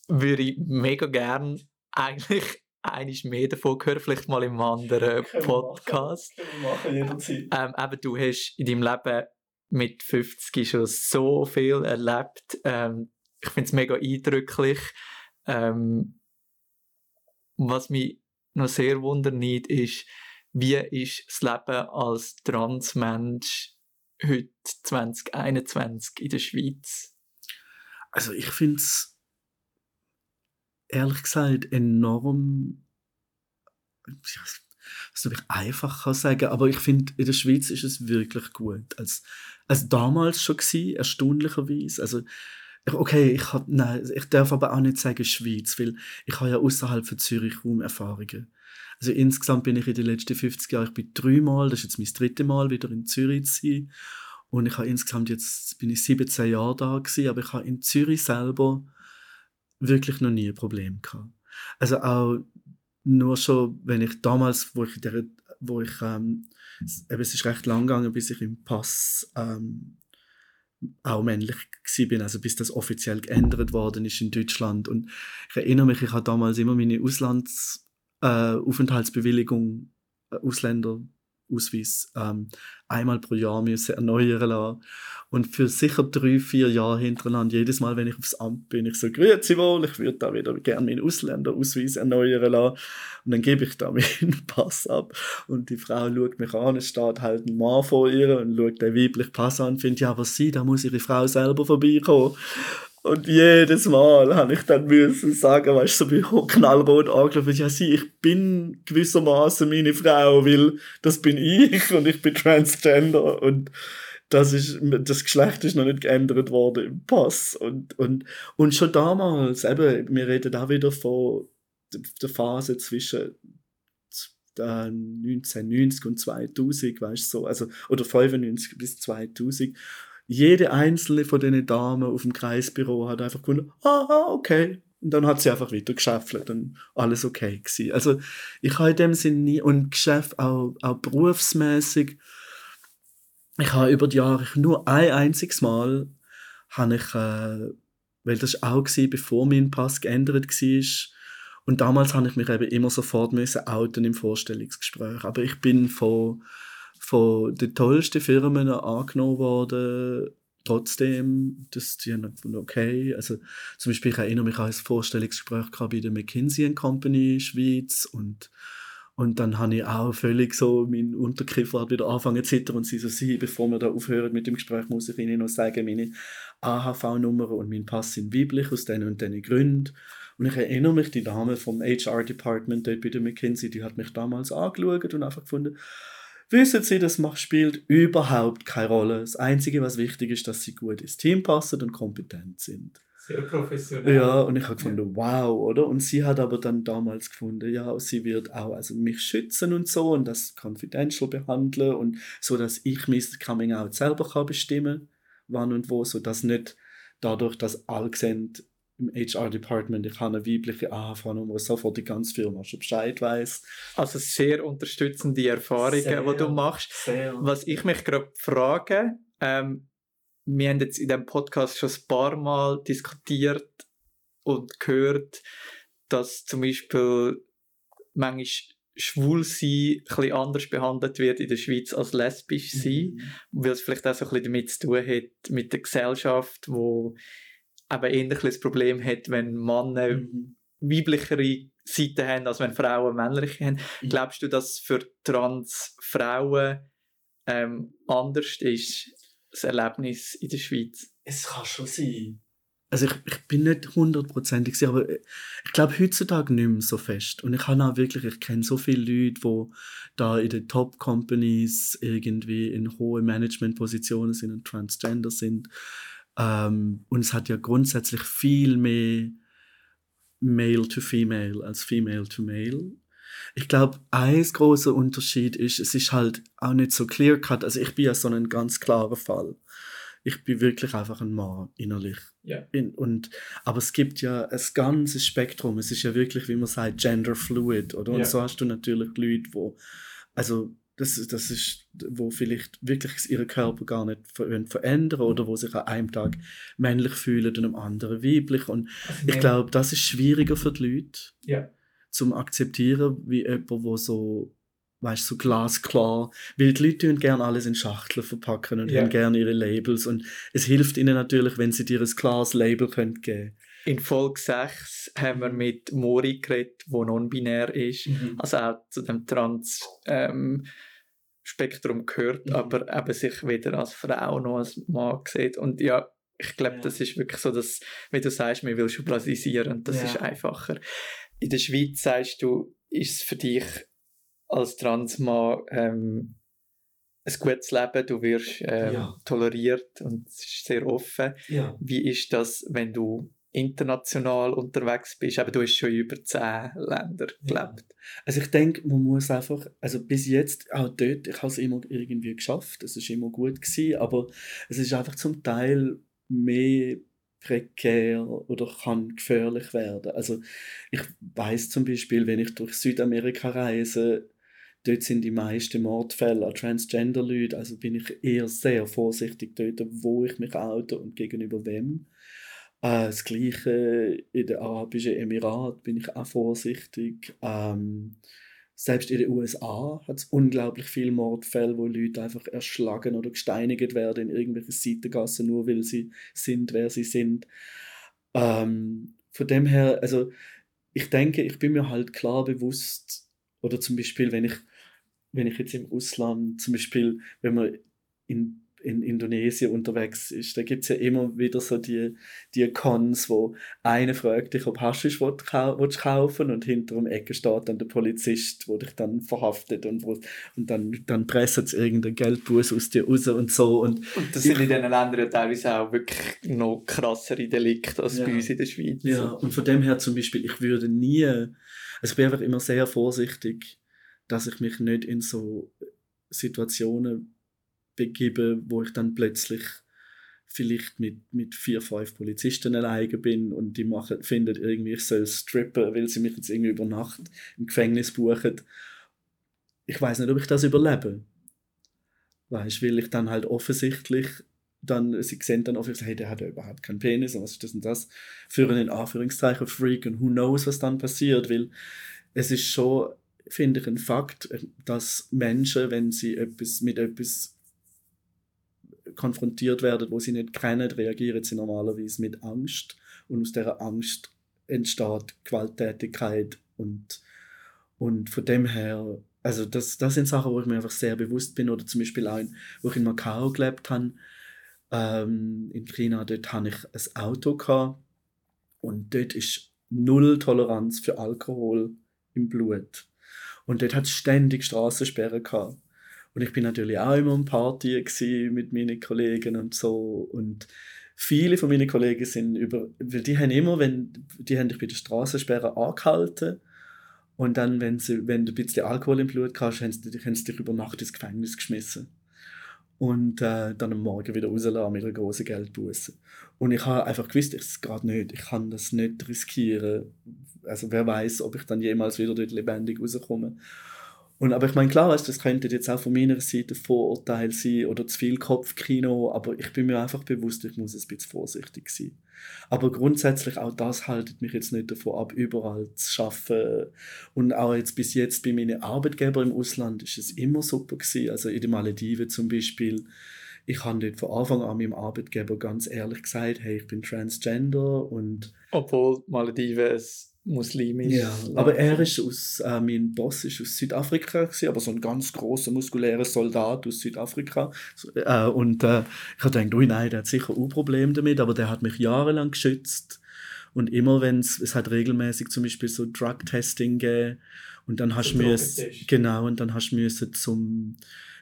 würde ich mega gern eigentlich einiges mehr davon gehört, vielleicht mal im anderen Podcast. Können wir machen, jederzeit. Ähm, eben, du hast in deinem Leben mit 50 schon so viel erlebt. Ähm, ich finde es mega eindrücklich. Ähm, was mich noch sehr wundert ist, wie ist das Leben als Transmensch heute 2021 in der Schweiz? Also ich finde es ehrlich gesagt enorm was ich einfach kann sagen aber ich finde in der Schweiz ist es wirklich gut als als damals schon gewesen, erstaunlicherweise also okay ich hab, nein ich darf aber auch nicht sagen Schweiz weil ich habe ja außerhalb von Zürich Raumerfahrungen also insgesamt bin ich in den letzten 50 Jahren ich bin dreimal das ist jetzt mein drittes Mal wieder in Zürich zu sein und ich habe insgesamt jetzt bin ich 17 Jahre da gewesen, aber ich habe in Zürich selber wirklich noch nie ein Problem gehabt. Also auch nur schon, wenn ich damals, wo ich, der, wo ich ähm, eben, es ist recht lang gegangen, bis ich im Pass ähm, auch männlich bin, also bis das offiziell geändert worden ist in Deutschland. Und ich erinnere mich, ich habe damals immer meine Auslandsaufenthaltsbewilligung, äh, Ausländer Ausweis ähm, einmal pro Jahr müssen erneuern lassen. Und für sicher drei, vier Jahre hintereinander, jedes Mal, wenn ich aufs Amt bin, ich so, grüezi wohl, ich würde da wieder gerne meinen Ausländerausweis erneuern lassen. Und dann gebe ich da [laughs] meinen Pass ab. Und die Frau schaut mich an, es steht halt ein Mann vor ihr und schaut den weiblichen Pass an und findet, ja, aber sie, da muss ihre Frau selber vorbeikommen. Und jedes Mal habe ich dann müssen sagen, weißt du, so bin ich knallrot angelaufen, ja, sie, ich bin gewissermaßen meine Frau, weil das bin ich und ich bin Transgender und das ist, das Geschlecht ist noch nicht geändert worden im Pass. Und, und, und schon damals, eben, wir reden da wieder von der Phase zwischen 1990 und 2000, weißt du, so, also, oder 95 bis 2000 jede einzelne von diesen Damen auf dem Kreisbüro hat einfach gefunden, aha, okay. Und dann hat sie einfach weiter geschäffelt und alles okay gewesen. Also ich habe in dem Sinne nie, und Geschäft auch, auch berufsmäßig, ich habe über die Jahre nur ein einziges Mal, habe ich, äh, weil das auch war, bevor mein Pass geändert war, und damals habe ich mich eben immer sofort müssen outen im Vorstellungsgespräch. Aber ich bin von von den tollsten Firmen angenommen worden. Trotzdem, das die haben okay. Also zum Beispiel, ich erinnere mich an ein Vorstellungsgespräch bei der McKinsey Company Schweiz und und dann habe ich auch völlig so, mein Untergriff hat wieder angefangen zu zittern und sie so, sie, bevor wir da aufhören mit dem Gespräch, muss ich Ihnen noch sagen, meine AHV-Nummer und mein Pass sind weiblich aus diesen und diesen Gründen. Und ich erinnere mich, die Dame vom HR-Department dort bei der McKinsey, die hat mich damals angeschaut und einfach gefunden, Wissen Sie, das macht, spielt überhaupt keine Rolle. Das Einzige, was wichtig ist, dass Sie gut ins Team passen und kompetent sind. Sehr professionell. Ja, und ich habe gefunden, wow, oder? Und sie hat aber dann damals gefunden, ja, sie wird auch also mich schützen und so und das confidential behandeln und so, dass ich mein Coming Out selber kann bestimmen wann und wo, so dass nicht dadurch, dass alle sehen, im HR-Department, ich habe eine weibliche AHV-Nummer, sofort die ganze Firma schon Bescheid weiß. Also sehr unterstützende Erfahrungen, sehr, die du machst. Sehr. Was ich mich gerade frage, ähm, wir haben jetzt in diesem Podcast schon ein paar Mal diskutiert und gehört, dass zum Beispiel manchmal schwul sein ein anders behandelt wird in der Schweiz als lesbisch sein, mhm. weil es vielleicht auch so ein bisschen damit zu tun hat mit der Gesellschaft, wo eben ähnlich das Problem hat, wenn Männer mhm. weiblichere Seiten haben, als wenn Frauen männliche haben. Mhm. Glaubst du, dass für Transfrauen ähm, anders ist, das Erlebnis in der Schweiz? Es kann schon sein. Also ich, ich bin nicht hundertprozentig sicher, aber ich glaube heutzutage nicht mehr so fest. Und ich habe auch wirklich, ich kenne so viele Leute, die da in den Top-Companies irgendwie in hohe Management-Positionen sind und Transgender sind. Ähm, und es hat ja grundsätzlich viel mehr Male to Female als Female to Male. Ich glaube, ein großer Unterschied ist, es ist halt auch nicht so clear cut. Also ich bin ja so ein ganz klarer Fall. Ich bin wirklich einfach ein Mann innerlich. Yeah. und, aber es gibt ja ein ganzes Spektrum. Es ist ja wirklich, wie man sagt, gender fluid. Oder? Und yeah. so hast du natürlich Leute, wo also das, das ist, wo vielleicht wirklich ihren Körper gar nicht verändern oder wo sich an einem Tag männlich fühlen und am anderen weiblich. Und also ich glaube, das ist schwieriger für die Leute. Ja. zum akzeptieren, wie jemand, wo so weißt so glasklar, weil die Leute gerne alles in Schachteln verpacken und yeah. haben gerne ihre Labels und es hilft ihnen natürlich, wenn sie dir ein klares Label können geben in Folge 6 haben wir mit Mori geredet, der non-binär ist, mhm. also auch zu dem Trans-Spektrum ähm, gehört, mhm. aber eben sich weder als Frau noch als Mann sieht. Und ja, ich glaube, ja. das ist wirklich so, dass, wie du sagst, man will schubladisieren, das ja. ist einfacher. In der Schweiz sagst du, ist es für dich als Transmann ähm, ein gutes Leben, du wirst ähm, ja. toleriert und es ist sehr offen. Ja. Wie ist das, wenn du international unterwegs bist? Aber du hast schon über zehn Länder gelebt. Ja. Also ich denke, man muss einfach, also bis jetzt, auch dort, ich habe es immer irgendwie geschafft, es ist immer gut gewesen, aber es ist einfach zum Teil mehr prekär oder kann gefährlich werden. Also ich weiß zum Beispiel, wenn ich durch Südamerika reise, dort sind die meisten Mordfälle an Transgender-Leuten, also bin ich eher sehr vorsichtig dort, wo ich mich oute und gegenüber wem. Äh, das Gleiche in den Arabischen Emiraten bin ich auch vorsichtig. Ähm, selbst in den USA hat es unglaublich viele Mordfälle, wo Leute einfach erschlagen oder gesteinigt werden in irgendwelchen Seitengassen, nur weil sie sind, wer sie sind. Ähm, von dem her, also ich denke, ich bin mir halt klar bewusst, oder zum Beispiel, wenn ich wenn ich jetzt im Ausland, zum Beispiel, wenn man in, in Indonesien unterwegs ist, da gibt es ja immer wieder so die, die Cons, wo einer fragt dich, ob Haschisch willst, willst kaufen und hinter dem Ecke steht dann der Polizist, wo dich dann verhaftet und, wo, und dann, dann pressen sie irgendeinen Geldbus aus dir raus und so. Und, und das sind in diesen Ländern teilweise auch wirklich noch krassere Delikte als ja, bei uns in der Schweiz. Ja, und von dem her zum Beispiel, ich würde nie, also ich bin einfach immer sehr vorsichtig, dass ich mich nicht in so Situationen begebe, wo ich dann plötzlich vielleicht mit, mit vier, fünf Polizisten alleine bin und die machen, finden irgendwie, ich soll strippen, weil sie mich jetzt irgendwie über Nacht im Gefängnis buchen. Ich weiß nicht, ob ich das überlebe. Weißt, weil ich dann halt offensichtlich dann, sie sehen dann offensichtlich, hey, der hat ja überhaupt keinen Penis und was ist das und das für einen Anführungszeichen Freak und who knows, was dann passiert, weil es ist schon finde ich ein Fakt, dass Menschen, wenn sie etwas, mit etwas konfrontiert werden, wo sie nicht kennen, reagieren sie normalerweise mit Angst und aus dieser Angst entsteht Gewalttätigkeit und, und von dem her, also das, das sind Sachen, wo ich mir einfach sehr bewusst bin oder zum Beispiel auch, in, wo ich in Macau gelebt habe, ähm, in China, dort hatte ich ein Auto gehabt und dort ist null Toleranz für Alkohol im Blut. Und dort hat es ständig Straßensperren gehabt. Und ich bin natürlich auch immer am Party mit meinen Kollegen und so. Und viele von meinen Kollegen sind über, weil die haben immer, wenn, die haben dich bei der Straßensperre angehalten. Und dann, wenn, sie, wenn du ein bisschen Alkohol im Blut hast, haben sie, haben sie dich über Nacht ins Gefängnis geschmissen. Und äh, dann am Morgen wieder rauslassen mit einer großen Geldbuße. Und ich habe einfach gewusst, es geht nicht. Ich kann das nicht riskieren, also wer weiß, ob ich dann jemals wieder dort lebendig rauskomme. Und, aber ich meine, klar, das könnte jetzt auch von meiner Seite Vorurteil sein oder zu viel Kopfkino, aber ich bin mir einfach bewusst, ich muss ein bisschen vorsichtig sein. Aber grundsätzlich auch das haltet mich jetzt nicht davon ab, überall zu arbeiten. Und auch jetzt bis jetzt bei meinen Arbeitgebern im Ausland ist es immer super gewesen. Also in den Malediven zum Beispiel. Ich habe dort von Anfang an meinem Arbeitgeber ganz ehrlich gesagt, hey, ich bin Transgender und... Obwohl Malediven es muslimisch. Ja, aber er ist aus, äh, mein Boss ist aus Südafrika gewesen, aber so ein ganz großer muskulärer Soldat aus Südafrika. Äh, und äh, ich habe gedacht, oh nein, der hat sicher ein Problem damit, aber der hat mich jahrelang geschützt. Und immer wenn es, es hat regelmäßig zum Beispiel so Drug-Testing gegeben und dann hast du genau, und dann hast du zum,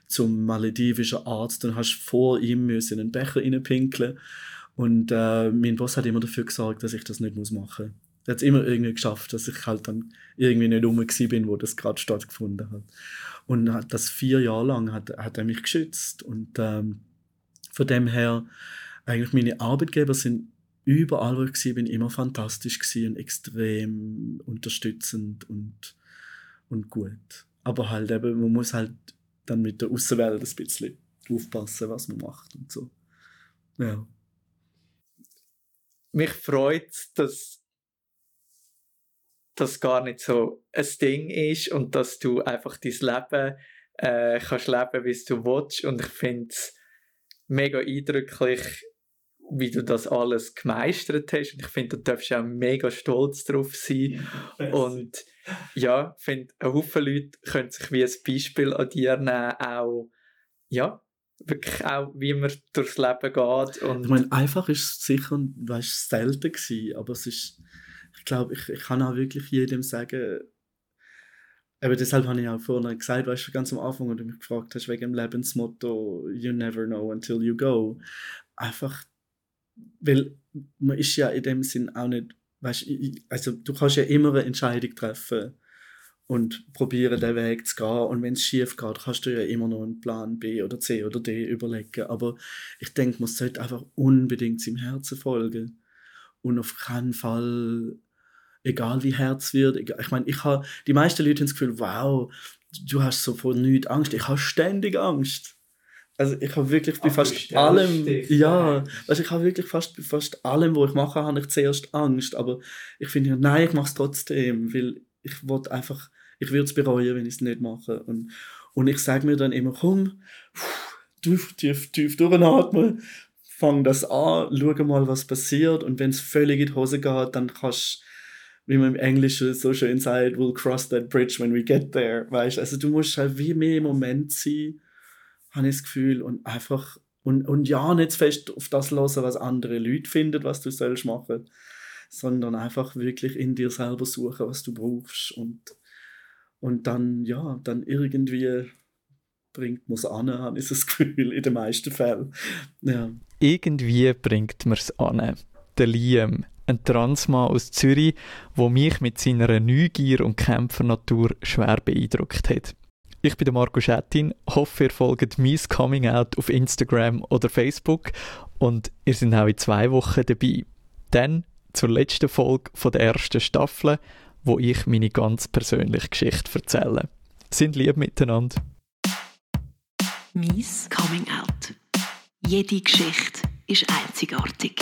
zum maledivischen Arzt, dann hast du vor ihm müssen einen Becher reinpinkeln. Und äh, mein Boss hat immer dafür gesorgt, dass ich das nicht muss machen muss er hat es immer irgendwie geschafft, dass ich halt dann irgendwie nicht rum bin, wo das gerade stattgefunden hat. Und hat das vier Jahre lang hat, hat er mich geschützt. Und ähm, von dem her, eigentlich meine Arbeitgeber sind überall, wo ich war, bin immer fantastisch und extrem unterstützend und, und gut. Aber halt eben, man muss halt dann mit der Außenwelt ein bisschen aufpassen, was man macht und so. Ja. Mich freut dass das gar nicht so ein Ding ist und dass du einfach dein Leben äh, kannst leben, wie du willst. Und ich finde es mega eindrücklich, wie du das alles gemeistert hast. Und ich finde, du darfst auch mega stolz drauf sein. Ja, und ja, ich finde, ein Haufen Leute können sich wie ein Beispiel an dir nehmen, auch, ja, wirklich auch, wie man durchs Leben geht. Und ich meine, einfach ist es sicher, weißt, selten gewesen, aber es ist, glaube, ich, ich kann auch wirklich jedem sagen, aber deshalb habe ich auch vorhin gesagt, weißt du, ganz am Anfang, als du mich gefragt hast, wegen dem Lebensmotto, you never know until you go. Einfach, weil man ist ja in dem Sinn auch nicht, weißt also du kannst ja immer eine Entscheidung treffen und probieren, den Weg zu gehen. Und wenn es schief geht, kannst du ja immer noch einen Plan B oder C oder D überlegen. Aber ich denke, man sollte einfach unbedingt seinem Herzen folgen. Und auf keinen Fall, egal wie Herz wird, egal, ich meine, ich habe, die meisten Leute haben das Gefühl, wow, du hast so vor nichts Angst. Ich habe ständig Angst. Also ich habe wirklich bei fast allem, dich, ja, also ich habe wirklich fast bei fast allem, wo ich mache, habe ich zuerst Angst. Aber ich finde, nein, ich mache es trotzdem, weil ich wollte einfach ich würde es bereuen, wenn ich es nicht mache. Und, und ich sage mir dann immer, komm, tief, tief, tief durchatmen, fang das an, schau mal, was passiert. Und wenn es völlig in die Hose geht, dann kannst wie man im Englischen so schön sagt, we'll cross that bridge when we get there. Weißt? Also du musst halt wie mehr im Moment sein, habe ich das Gefühl, und einfach und, und ja, nicht fest auf das hören, was andere Leute finden, was du sollst machen, sondern einfach wirklich in dir selber suchen, was du brauchst und und dann, ja, dann irgendwie bringt man es an, habe ich das Gefühl, in den meisten Fällen. Ja. Irgendwie bringt man es an. Der Liam, ein Transmann aus Zürich, der mich mit seiner Neugier und Kämpfernatur schwer beeindruckt hat. Ich bin Marco Schettin, hoffe, ihr folgt mein Coming Out auf Instagram oder Facebook und ihr seid auch in zwei Wochen dabei. Dann zur letzten Folge der ersten Staffel wo ich meine ganz persönliche Geschichte erzähle. Sind lieb miteinander. Mies Coming Out. Jede Geschichte ist einzigartig.